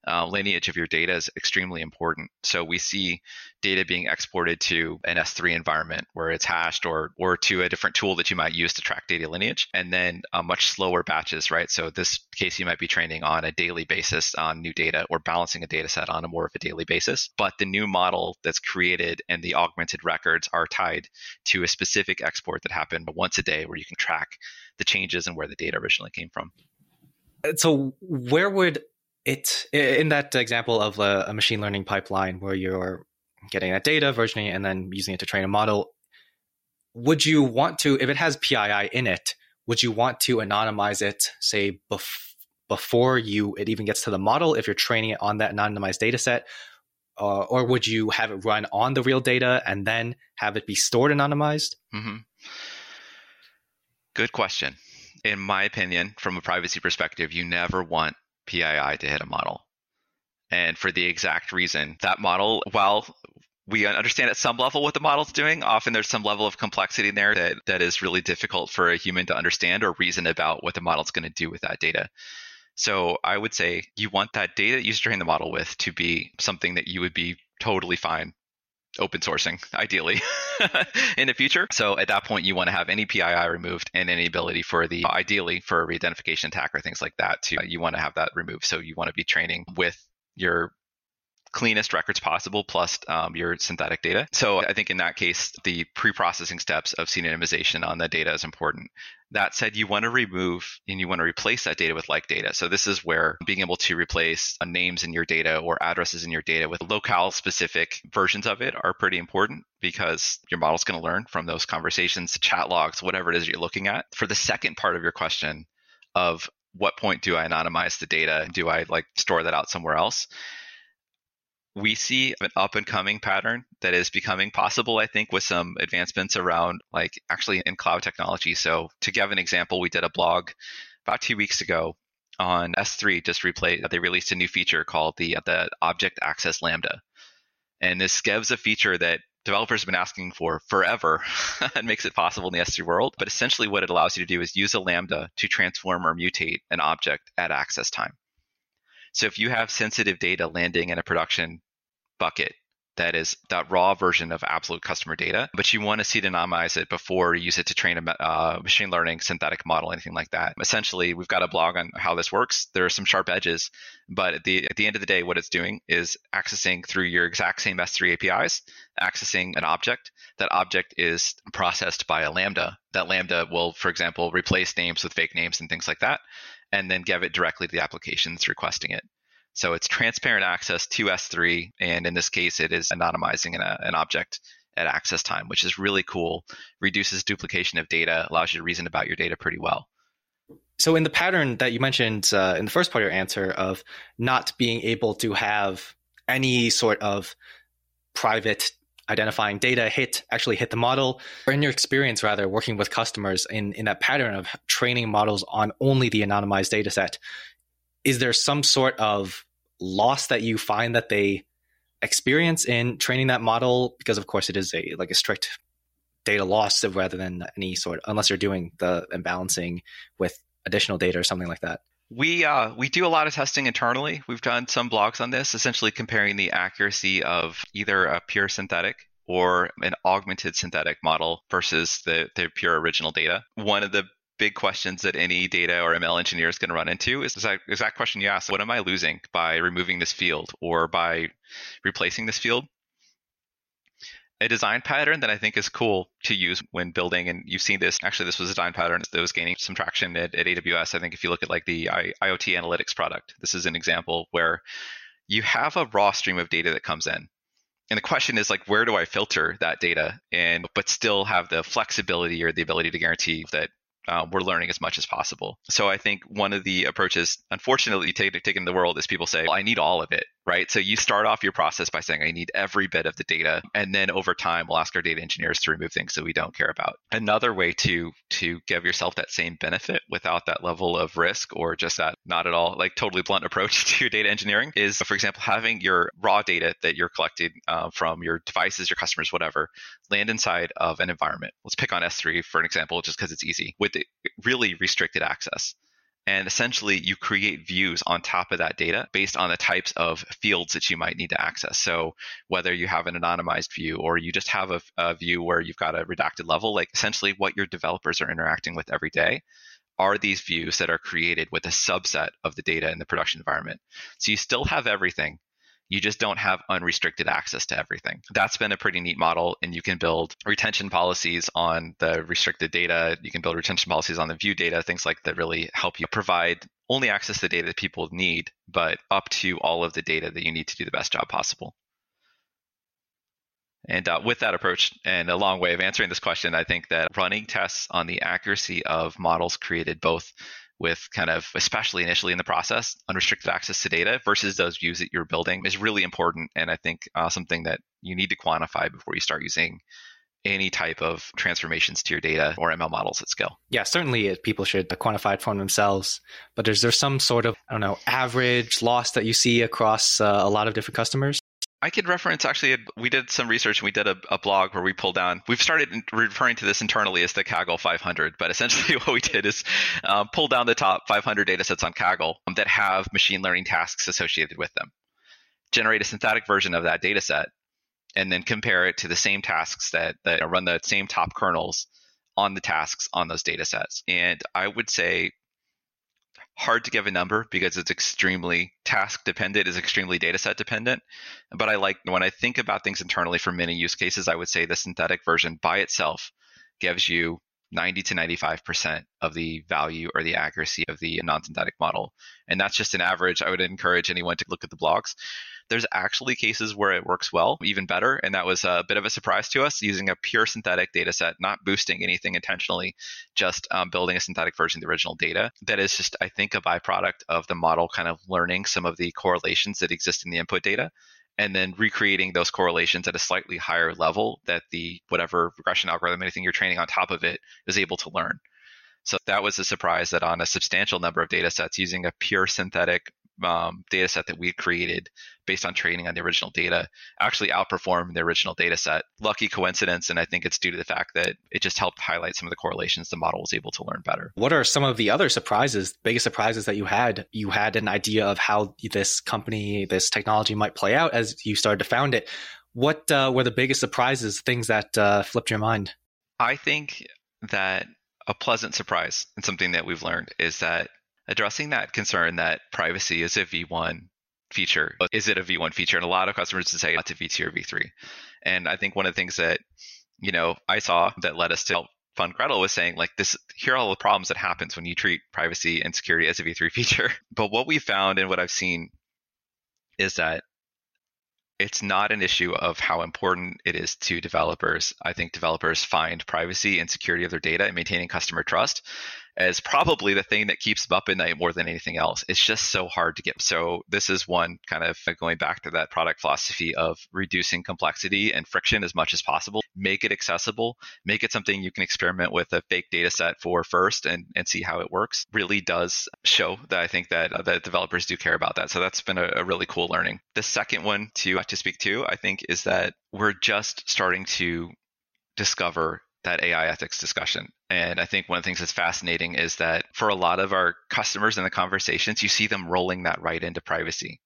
B: uh, lineage of your data is extremely important. So we see data being exported to an S3 environment where it's hashed or, or to a different tool that you might use to track data lineage, and then uh, much slower batches, right? So this case, you might be training on a daily basis on new data or balancing a data set on a more of a daily basis. But the new model that's created and the augmented records are tied to a specific export that happened once a day where you can track the changes and where the data originally came from.
A: So, where would it in that example of a, a, machine learning pipeline where you're getting that data, versioning it, and then using it to train a model, would you want to, if it has PII in it, would you want to anonymize it, say, bef- before you it even gets to the model if you're training it on that anonymized data set? Uh, or would you have it run on the real data and then have it be stored anonymized?
B: Mm-hmm. Good question. In my opinion, from a privacy perspective, you never want PII to hit a model. And for the exact reason that model, while we understand at some level what the model's doing, often there's some level of complexity in there that, that is really difficult for a human to understand or reason about what the model's going to do with that data. So I would say you want that data that you train the model with to be something that you would be totally fine open sourcing, ideally, in the future. So at that point, you want to have any PII removed and any ability for the, ideally, for a re-identification attack or things like that. To you want to have that removed. So you want to be training with your cleanest records possible plus um, your synthetic data. So I think in that case, the pre-processing steps of pseudonymization on the data is important. That said, you want to remove and you want to replace that data with like data. So this is where being able to replace uh, names in your data or addresses in your data with locale specific versions of it are pretty important because your model's going to learn from those conversations, chat logs, whatever it is you're looking at. For the second part of your question of what point do I anonymize the data? Do I like store that out somewhere else? We see an up and coming pattern that is becoming possible, I think, with some advancements around like actually in cloud technology. So, to give an example, we did a blog about two weeks ago on S3 just replay they released a new feature called the the Object Access Lambda. And this gives a feature that developers have been asking for forever and makes it possible in the S3 world. But essentially what it allows you to do is use a lambda to transform or mutate an object at access time. So if you have sensitive data landing in a production bucket that is that raw version of absolute customer data, but you want to pseudonymize it before you use it to train a uh, machine learning synthetic model, anything like that. Essentially, we've got a blog on how this works. There are some sharp edges, but at the at the end of the day, what it's doing is accessing through your exact same S3 APIs, accessing an object. That object is processed by a Lambda. That Lambda will, for example, replace names with fake names and things like that, and then give it directly to the applications requesting it. So it's transparent access to S3. And in this case, it is anonymizing an, an object at access time, which is really cool, reduces duplication of data, allows you to reason about your data pretty well.
A: So, in the pattern that you mentioned uh, in the first part of your answer of not being able to have any sort of private identifying data hit actually hit the model or in your experience rather working with customers in, in that pattern of training models on only the anonymized data set is there some sort of loss that you find that they experience in training that model because of course it is a like a strict data loss rather than any sort unless you're doing the imbalancing with additional data or something like that
B: we uh, we do a lot of testing internally. We've done some blogs on this, essentially comparing the accuracy of either a pure synthetic or an augmented synthetic model versus the, the pure original data. One of the big questions that any data or ML engineer is going to run into is the exact question you asked: What am I losing by removing this field or by replacing this field? a design pattern that I think is cool to use when building. And you've seen this. Actually, this was a design pattern that was gaining some traction at, at AWS. I think if you look at like the I, IoT analytics product, this is an example where you have a raw stream of data that comes in. And the question is like, where do I filter that data and but still have the flexibility or the ability to guarantee that uh, we're learning as much as possible. So I think one of the approaches, unfortunately, taken take in the world is people say, well, I need all of it right? So you start off your process by saying, I need every bit of the data. And then over time, we'll ask our data engineers to remove things that we don't care about. Another way to, to give yourself that same benefit without that level of risk or just that not at all, like totally blunt approach to your data engineering is, for example, having your raw data that you're collecting uh, from your devices, your customers, whatever, land inside of an environment. Let's pick on S3 for an example, just because it's easy with really restricted access. And essentially, you create views on top of that data based on the types of fields that you might need to access. So, whether you have an anonymized view or you just have a, a view where you've got a redacted level, like essentially what your developers are interacting with every day are these views that are created with a subset of the data in the production environment. So, you still have everything, you just don't have unrestricted access to everything. That's been a pretty neat model, and you can build retention policies on the restricted data. You can build retention policies on the view data, things like that really help you provide only access to the data that people need, but up to all of the data that you need to do the best job possible. And uh, with that approach and a long way of answering this question, I think that running tests on the accuracy of models created both with kind of, especially initially in the process, unrestricted access to data versus those views that you're building is really important. And I think uh, something that you need to quantify before you start using any type of transformations to your data or ML models at scale.
A: Yeah, certainly people should quantify it for themselves. But is there some sort of, I don't know, average loss that you see across uh, a lot of different customers?
B: I could reference actually, we did some research and we did a, a, blog where we pulled down, we've started referring to this internally as the Kaggle 500, but essentially what we did is um, pull down the top 500 data sets on Kaggle that have machine learning tasks associated with them, generate a synthetic version of that data set, and then compare it to the same tasks that, that run the same top kernels on the tasks on those data sets. And I would say hard to give a number because it's extremely task dependent is extremely data set dependent. But i like when i think about things internally for many use cases i would say the synthetic version by itself gives you 90 to 95% of the value or the accuracy of the non-synthetic model and that's just an average i would encourage anyone to look at the blogs there's actually cases where it works well, even better. And that was a bit of a surprise to us using a pure synthetic data set, not boosting anything intentionally, just um, building a synthetic version of the original data. That is just, I think, a byproduct of the model kind of learning some of the correlations that exist in the input data and then recreating those correlations at a slightly higher level that the whatever regression algorithm, anything you're training on top of it is able to learn. So that was a surprise that on a substantial number of data sets using a pure synthetic um, data set that we created based on training on the original data actually outperformed the original data set. Lucky coincidence, and I think it's due to the fact that it just helped highlight some of the correlations the model was able to learn better.
A: What are some of the other surprises, biggest surprises that you had? You had an idea of how this company, this technology might play out as you started to found it. What uh, were the biggest surprises, things that uh, flipped your mind?
B: I think that a pleasant surprise and something that we've learned is that addressing that concern that privacy is a V1 feature. Is it a V1 feature? And a lot of customers would say it's a V2 or V3. And I think one of the things that, you know, I saw that led us to help fund Gretel was saying like this, here are all the problems that happens when you treat privacy and security as a V3 feature. But what we found and what I've seen is that it's not an issue of how important it is to developers. I think developers find privacy and security of their data and maintaining customer trust as probably the thing that keeps them up at night more than anything else. It's just so hard to get. So this is one kind of going back to that product philosophy of reducing complexity and friction as much as possible. Make it accessible, make it something you can experiment with a fake data set for first and, and see how it works. Really does show that I think that, uh, that developers do care about that. So that's been a, a really cool learning. The second one to, to speak to, I think, is that we're just starting to discover that AI ethics discussion. And I think one of the things that's fascinating is that for a lot of our customers in the conversations, you see them rolling that right into privacy.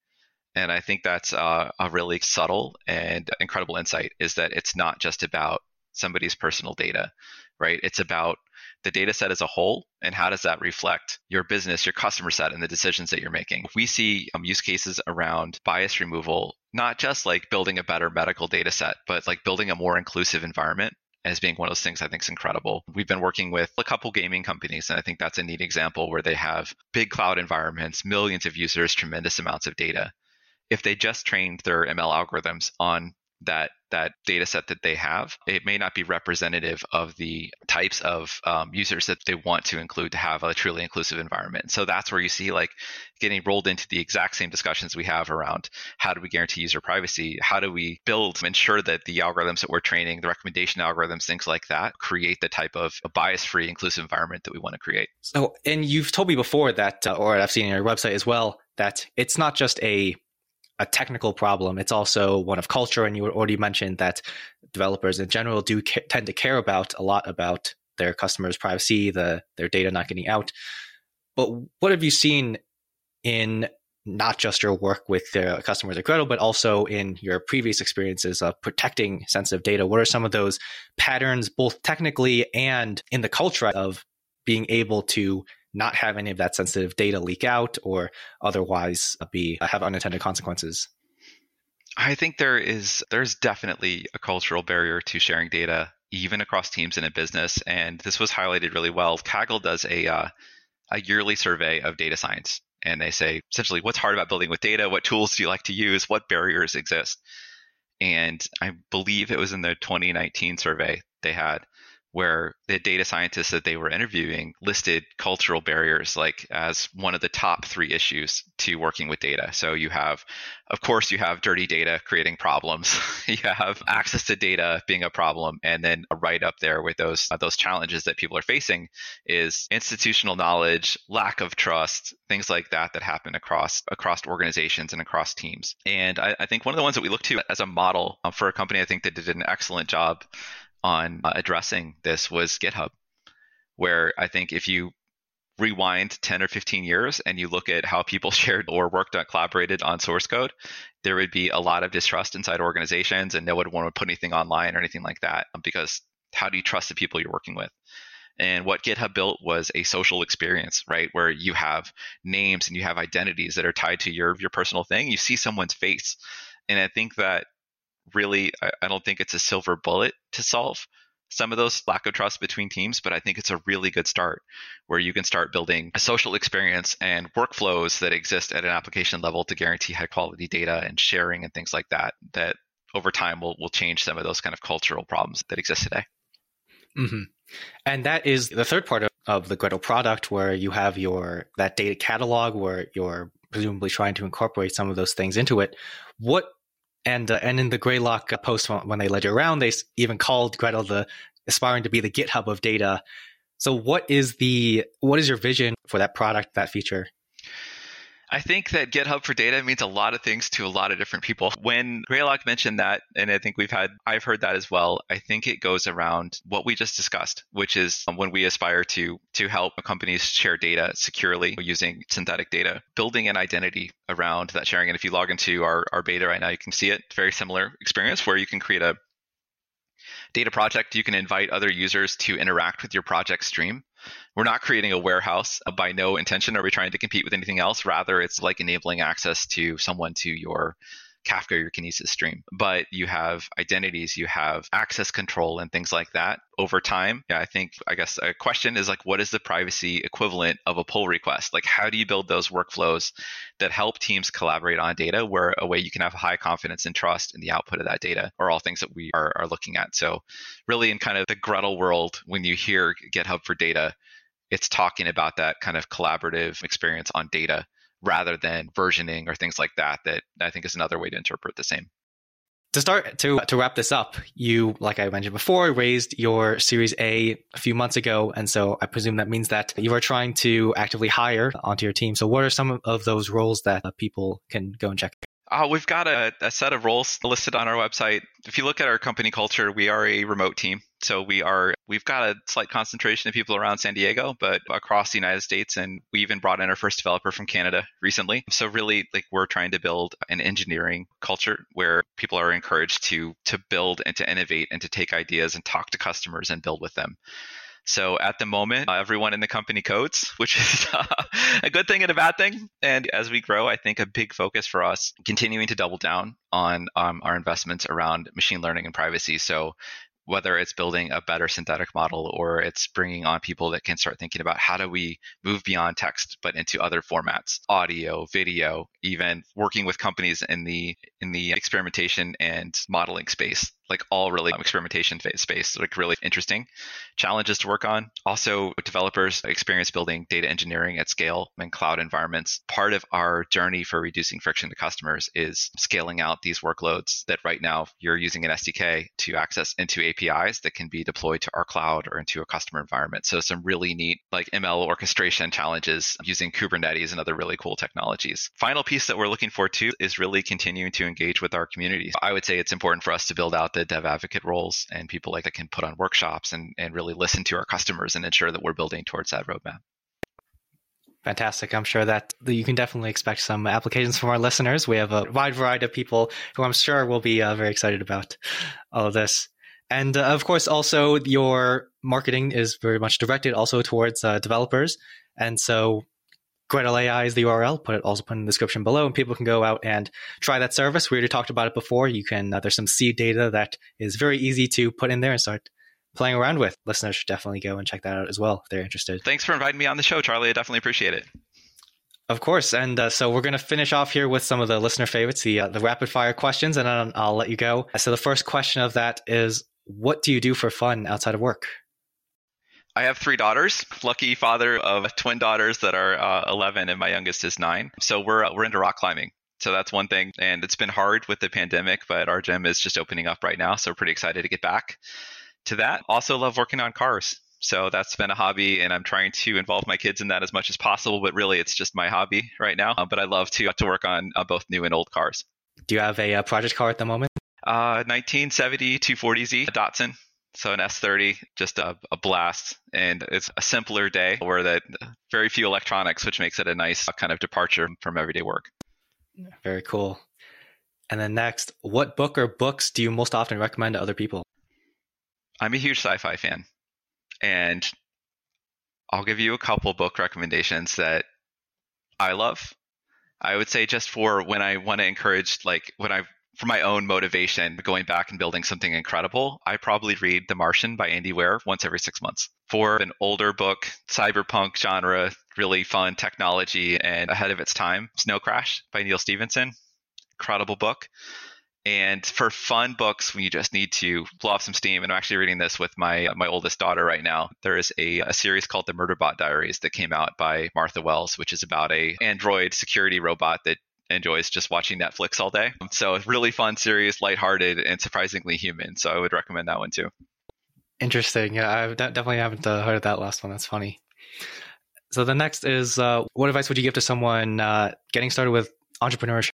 B: And I think that's uh, a really subtle and incredible insight is that it's not just about somebody's personal data, right? It's about the data set as a whole and how does that reflect your business, your customer set, and the decisions that you're making. We see um, use cases around bias removal, not just like building a better medical data set, but like building a more inclusive environment as being one of those things I think is incredible. We've been working with a couple gaming companies, and I think that's a neat example where they have big cloud environments, millions of users, tremendous amounts of data. If they just trained their ML algorithms on that that data set that they have, it may not be representative of the types of um, users that they want to include to have a truly inclusive environment. So that's where you see like getting rolled into the exact same discussions we have around how do we guarantee user privacy? How do we build, ensure that the algorithms that we're training, the recommendation algorithms, things like that, create the type of a bias free, inclusive environment that we want to create.
A: So, and you've told me before that, uh, or I've seen on your website as well, that it's not just a a technical problem. It's also one of culture. And you already mentioned that developers in general do ca- tend to care about a lot about their customers' privacy, the their data not getting out. But what have you seen in not just your work with the customers at Gretel, but also in your previous experiences of protecting sensitive data? What are some of those patterns, both technically and in the culture of being able to not have any of that sensitive data leak out or otherwise be have unintended consequences?
B: I think there is there's definitely a cultural barrier to sharing data even across teams in a business and this was highlighted really well. Kaggle does a uh, a yearly survey of data science and they say essentially what's hard about building with data, what tools do you like to use, what barriers exist. And I believe it was in the 2019 survey they had where the data scientists that they were interviewing listed cultural barriers like as one of the top three issues to working with data. So you have, of course, you have dirty data creating problems. you have access to data being a problem, and then right up there with those uh, those challenges that people are facing is institutional knowledge, lack of trust, things like that that happen across across organizations and across teams. And I, I think one of the ones that we look to as a model um, for a company, I think that did an excellent job on uh, addressing this was GitHub, where I think if you rewind 10 or 15 years and you look at how people shared or worked on collaborated on source code, there would be a lot of distrust inside organizations and no one would want to put anything online or anything like that because how do you trust the people you're working with? And what GitHub built was a social experience, right? Where you have names and you have identities that are tied to your your personal thing. You see someone's face. And I think that really, I, I don't think it's a silver bullet to solve some of those lack of trust between teams, but I think it's a really good start where you can start building a social experience and workflows that exist at an application level to guarantee high quality data and sharing and things like that, that over time will, will change some of those kind of cultural problems that exist today.
A: Mm-hmm. And that is the third part of, of the Gretel product where you have your that data catalog where you're presumably trying to incorporate some of those things into it. What and uh, and in the Greylock post when they led you around, they even called Gretel the aspiring to be the GitHub of data. So, what is the what is your vision for that product, that feature?
B: I think that GitHub for data means a lot of things to a lot of different people. When Greylock mentioned that, and I think we've had, I've heard that as well. I think it goes around what we just discussed, which is when we aspire to to help companies share data securely using synthetic data, building an identity around that sharing. And if you log into our, our beta right now, you can see it. Very similar experience where you can create a data project. You can invite other users to interact with your project stream we're not creating a warehouse by no intention. Are we trying to compete with anything else? Rather it's like enabling access to someone to your Kafka your Kinesis stream. But you have identities, you have access control and things like that over time. Yeah, I think, I guess a question is like, what is the privacy equivalent of a pull request? Like, how do you build those workflows that help teams collaborate on data where a way you can have high confidence and trust in the output of that data are all things that we are, are looking at. So, really, in kind of the Gretel world, when you hear GitHub for data, it's talking about that kind of collaborative experience on data rather than versioning or things like that that i think is another way to interpret the same.
A: To start to to wrap this up you like i mentioned before raised your series a a few months ago and so i presume that means that you are trying to actively hire onto your team. So what are some of those roles that uh, people can go and check
B: uh, we've got a, a, set of roles listed on our website. If you look at our company culture, we are a remote team. So we are we've got a slight concentration of people around San Diego, but across the United States, and we even brought in our first developer from Canada recently. So really, like we're trying to build an engineering culture where people are encouraged to to build and to innovate and to take ideas and talk to customers and build with them. So at the moment, uh, everyone in the company codes, which is uh, a good thing and a bad thing. And as we grow, I think a big focus for us continuing to double down on um, our investments around machine learning and privacy. So whether it's building a better synthetic model or it's bringing on people that can start thinking about how do we move beyond text but into other formats audio video even working with companies in the in the experimentation and modeling space like all really um, experimentation space, like really interesting challenges to work on. Also, developers experience building data engineering at scale and cloud environments. Part of our journey for reducing friction to customers is scaling out these workloads that right now you're using an SDK to access into APIs that can be deployed to our cloud or into a customer environment. So some really neat like ML orchestration challenges using Kubernetes and other really cool technologies. Final piece that we're looking for too is really continuing to engage with our community. I would say it's important for us to build out the dev advocate roles and people like that can put on workshops and, and really listen to our customers and ensure that we're building towards that roadmap.
A: Fantastic. I'm sure that you can definitely expect some applications from our listeners. We have a wide variety of people who I'm sure will be uh, very excited about all of this. And uh, of course, also your marketing is very much directed also towards uh, developers. And so Gretel AI is the URL. Put it also put in the description below, and people can go out and try that service. We already talked about it before. You can uh, there's some seed data that is very easy to put in there and start playing around with. Listeners should definitely go and check that out as well if they're interested.
B: Thanks for inviting me on the show, Charlie. I definitely appreciate it.
A: Of course, and uh, so we're going to finish off here with some of the listener favorites, the uh, the rapid fire questions, and then I'll let you go. So the first question of that is, what do you do for fun outside of work?
B: I have three daughters. Lucky father of twin daughters that are uh, 11, and my youngest is nine. So we're uh, we're into rock climbing. So that's one thing, and it's been hard with the pandemic, but our gym is just opening up right now, so we're pretty excited to get back to that. Also, love working on cars. So that's been a hobby, and I'm trying to involve my kids in that as much as possible. But really, it's just my hobby right now. Uh, but I love to to work on uh, both new and old cars.
A: Do you have a, uh, project car at the moment?
B: Uh, 1970 240Z Datsun. So an S30, just a, a, blast, and it's a simpler day where that very few electronics, which makes it a nice uh, kind of departure from everyday work.
A: Very cool. And then next, what book or books do you most often recommend to other people?
B: I'm a huge sci-fi fan, and I'll give you a couple book recommendations that I love. I would say just for when I want to encourage, like when I for my own motivation, going back and building something incredible, I probably read The Martian by Andy Weir once every six months. For an older book, cyberpunk genre, really fun technology and ahead of its time, Snow Crash by Neal Stephenson. Incredible book. And for fun books, when you just need to blow off some steam, and I'm actually reading this with my my oldest daughter right now. There is a, a series called The Murderbot Diaries that came out by Martha Wells, which is about a android security robot that enjoys just watching Netflix all day. So it's really fun series, lighthearted, and surprisingly human. So I would recommend that one too.
A: Interesting. Yeah, I definitely haven't uh, heard of that last one. That's funny. So the next is, uh, what advice would you give to someone uh, getting started with entrepreneurship?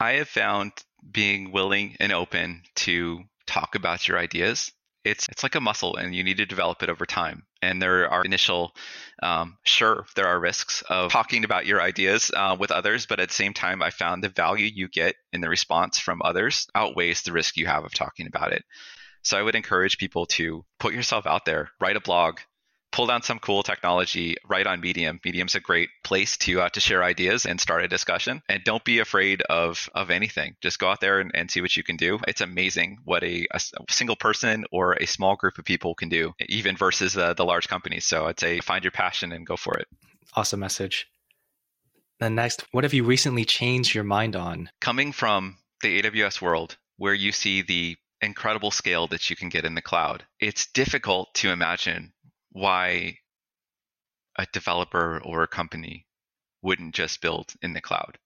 B: I have found being willing and open to talk about your ideas it's it's like a muscle and you need to develop it over time. And there are initial um, sure there are risks of talking about your ideas uh, with others but at the same time i found the value you get in the response from others outweighs the risk you have of talking about it. So i would encourage people to put yourself out there write a blog pull down some cool technology right on Medium. Medium's a great place to uh, to share ideas and start a discussion. And don't be afraid of of anything. Just go out there and, and see what you can do. It's amazing what a, a, single person or a small group of people can do, even versus uh, the large companies. So I'd say find your passion and go for it.
A: Awesome message. Then next, what have you recently changed your mind on?
B: Coming from the AWS world, where you see the incredible scale that you can get in the cloud, it's difficult to imagine why a developer or a company wouldn't just build in the cloud.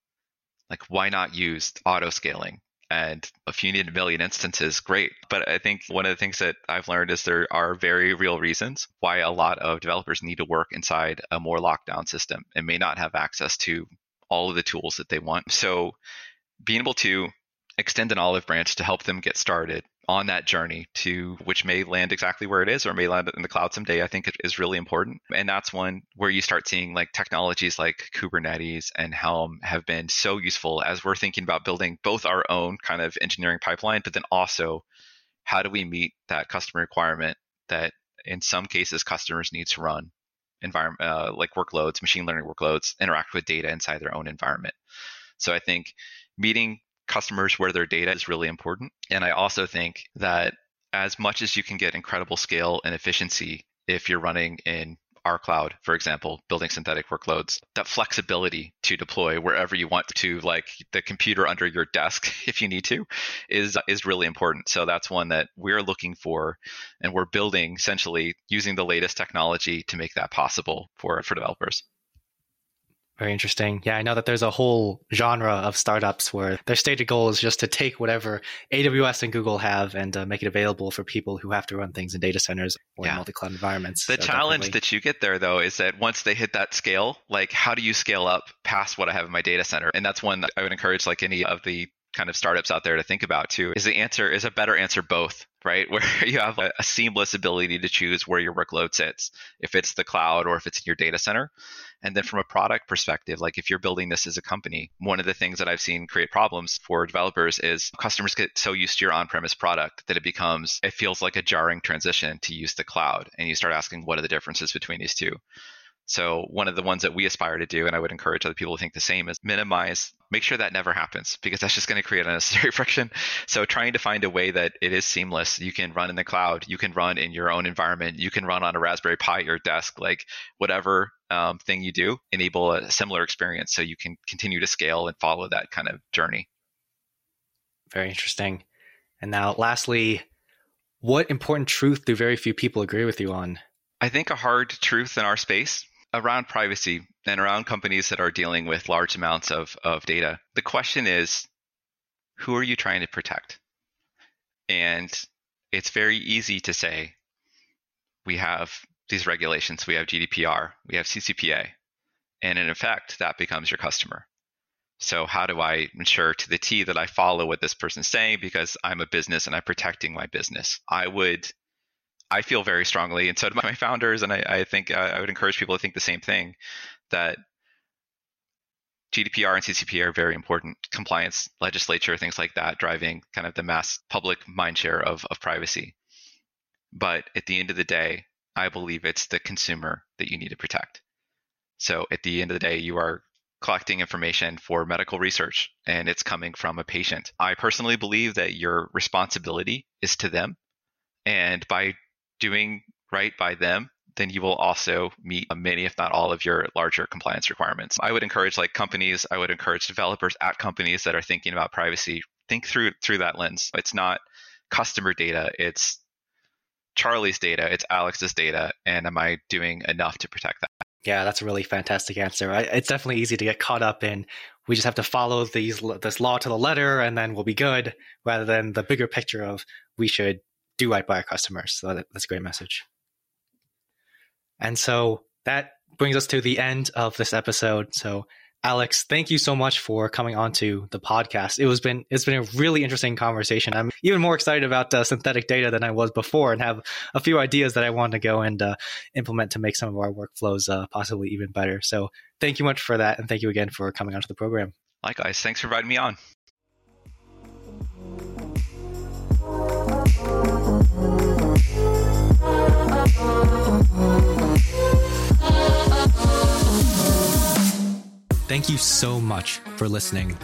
B: Like, why not use auto scaling? And if you need a million instances, great. But I think one of the things that I've learned is there are very real reasons why a lot of developers need to work inside a more lockdown system and may not have access to all of the tools that they want. So being able to extend an olive branch to help them get started on that journey to which may land exactly where it is or may land in the cloud someday, I think is really important. And that's one where you start seeing like technologies like Kubernetes and Helm have been so useful as we're thinking about building both our own kind of engineering pipeline, but then also how do we meet that customer requirement that in some cases customers need to run environment uh, like workloads, machine learning workloads, interact with data inside their own environment. So I think meeting customers where their data is really important. And I also think that as much as you can get incredible scale and efficiency if you're running in our cloud, for example, building synthetic workloads, that flexibility to deploy wherever you want to, like the computer under your desk, if you need to, is is really important. So that's one that we're looking for, and we're building essentially using the latest technology to make that possible for for developers.
A: Very interesting. Yeah, I know that there's a whole genre of startups where their stated goal is just to take whatever AWS and Google have and uh, make it available for people who have to run things in data centers or yeah. multi-cloud environments.
B: The so challenge definitely. that you get there though is that once they hit that scale, like how do you scale up past what I have in my data center? And that's one that I would encourage like any of the kind of startups out there to think about too is the answer is a better answer both right? Where you have a, a, seamless ability to choose where your workload sits if it's the cloud or if it's in your data center. And then from a product perspective like if you're building this as a company one of the things that i've seen create problems for developers is customers get so used to your on-premise product that it becomes it feels like a jarring transition to use the cloud. And you start asking what are the differences between these two so one of the ones that we aspire to do, and I would encourage other people to think the same, is minimize, make sure that never happens because that's just going to create unnecessary friction. So trying to find a way that it is seamless. You can run in the cloud, you can run in your own environment, you can run on a Raspberry Pi at your desk, like whatever um, thing you do, enable a similar experience so you can continue to scale and follow that kind of journey.
A: Very interesting. And now, lastly, what important truth do very few people agree with you on?
B: I think a hard truth in our space around privacy and around companies that are dealing with large amounts of, of data, the question is who are you trying to protect? And it's very easy to say we have these regulations, we have GDPR, we have CCPA, and in effect, that becomes your customer. So, how do I ensure to the T that I follow what this person's saying because I'm a business and I'm protecting my business? I would I feel very strongly, and so do my founders, and I, I think uh, I would encourage people to think the same thing that GDPR and CCP are very important. Compliance, legislature, things like that, driving kind of the mass public mindshare of, of privacy. But at the end of the day, I believe it's the consumer that you need to protect. So at the end of the day, you are collecting information for medical research and it's coming from a patient. I personally believe that your responsibility is to them. And by doing right by them, then you will also meet many, if not all, of your larger compliance requirements. I would encourage like companies, I would encourage developers at companies that are thinking about privacy, think through through that lens. It's not customer data, it's Charlie's data, it's Alex's data, and am I doing enough to protect that?
A: Yeah, that's a really fantastic answer. It's definitely easy to get caught up in. We just have to follow these this law to the letter, and then we'll be good, rather than the bigger picture of we should do right by our customers. So that, that's a great message. And so that brings us to the end of this episode. So Alex, thank you so much for coming on to the podcast. It was been it's been a really interesting conversation. I'm even more excited about uh, synthetic data than I was before, and have a few ideas that I want to go and uh, implement to make some of our workflows uh, possibly even better. So, thank you much for that, and thank you again for coming onto the program.
B: Likewise, thanks for inviting me on.
A: Thank you so much for listening.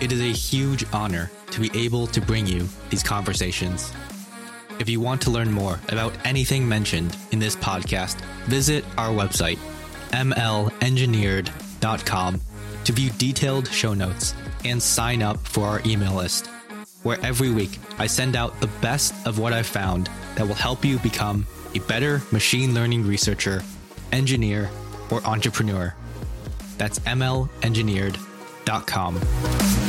A: It is a huge honor to be able to bring you these conversations. If you want to learn more about anything mentioned in this podcast, visit our website, mlengineered.com, to view detailed show notes and sign up for our email list, where every week I send out the best of what I've found that will help you become a better machine learning researcher, engineer, or entrepreneur. That's mlengineered.com.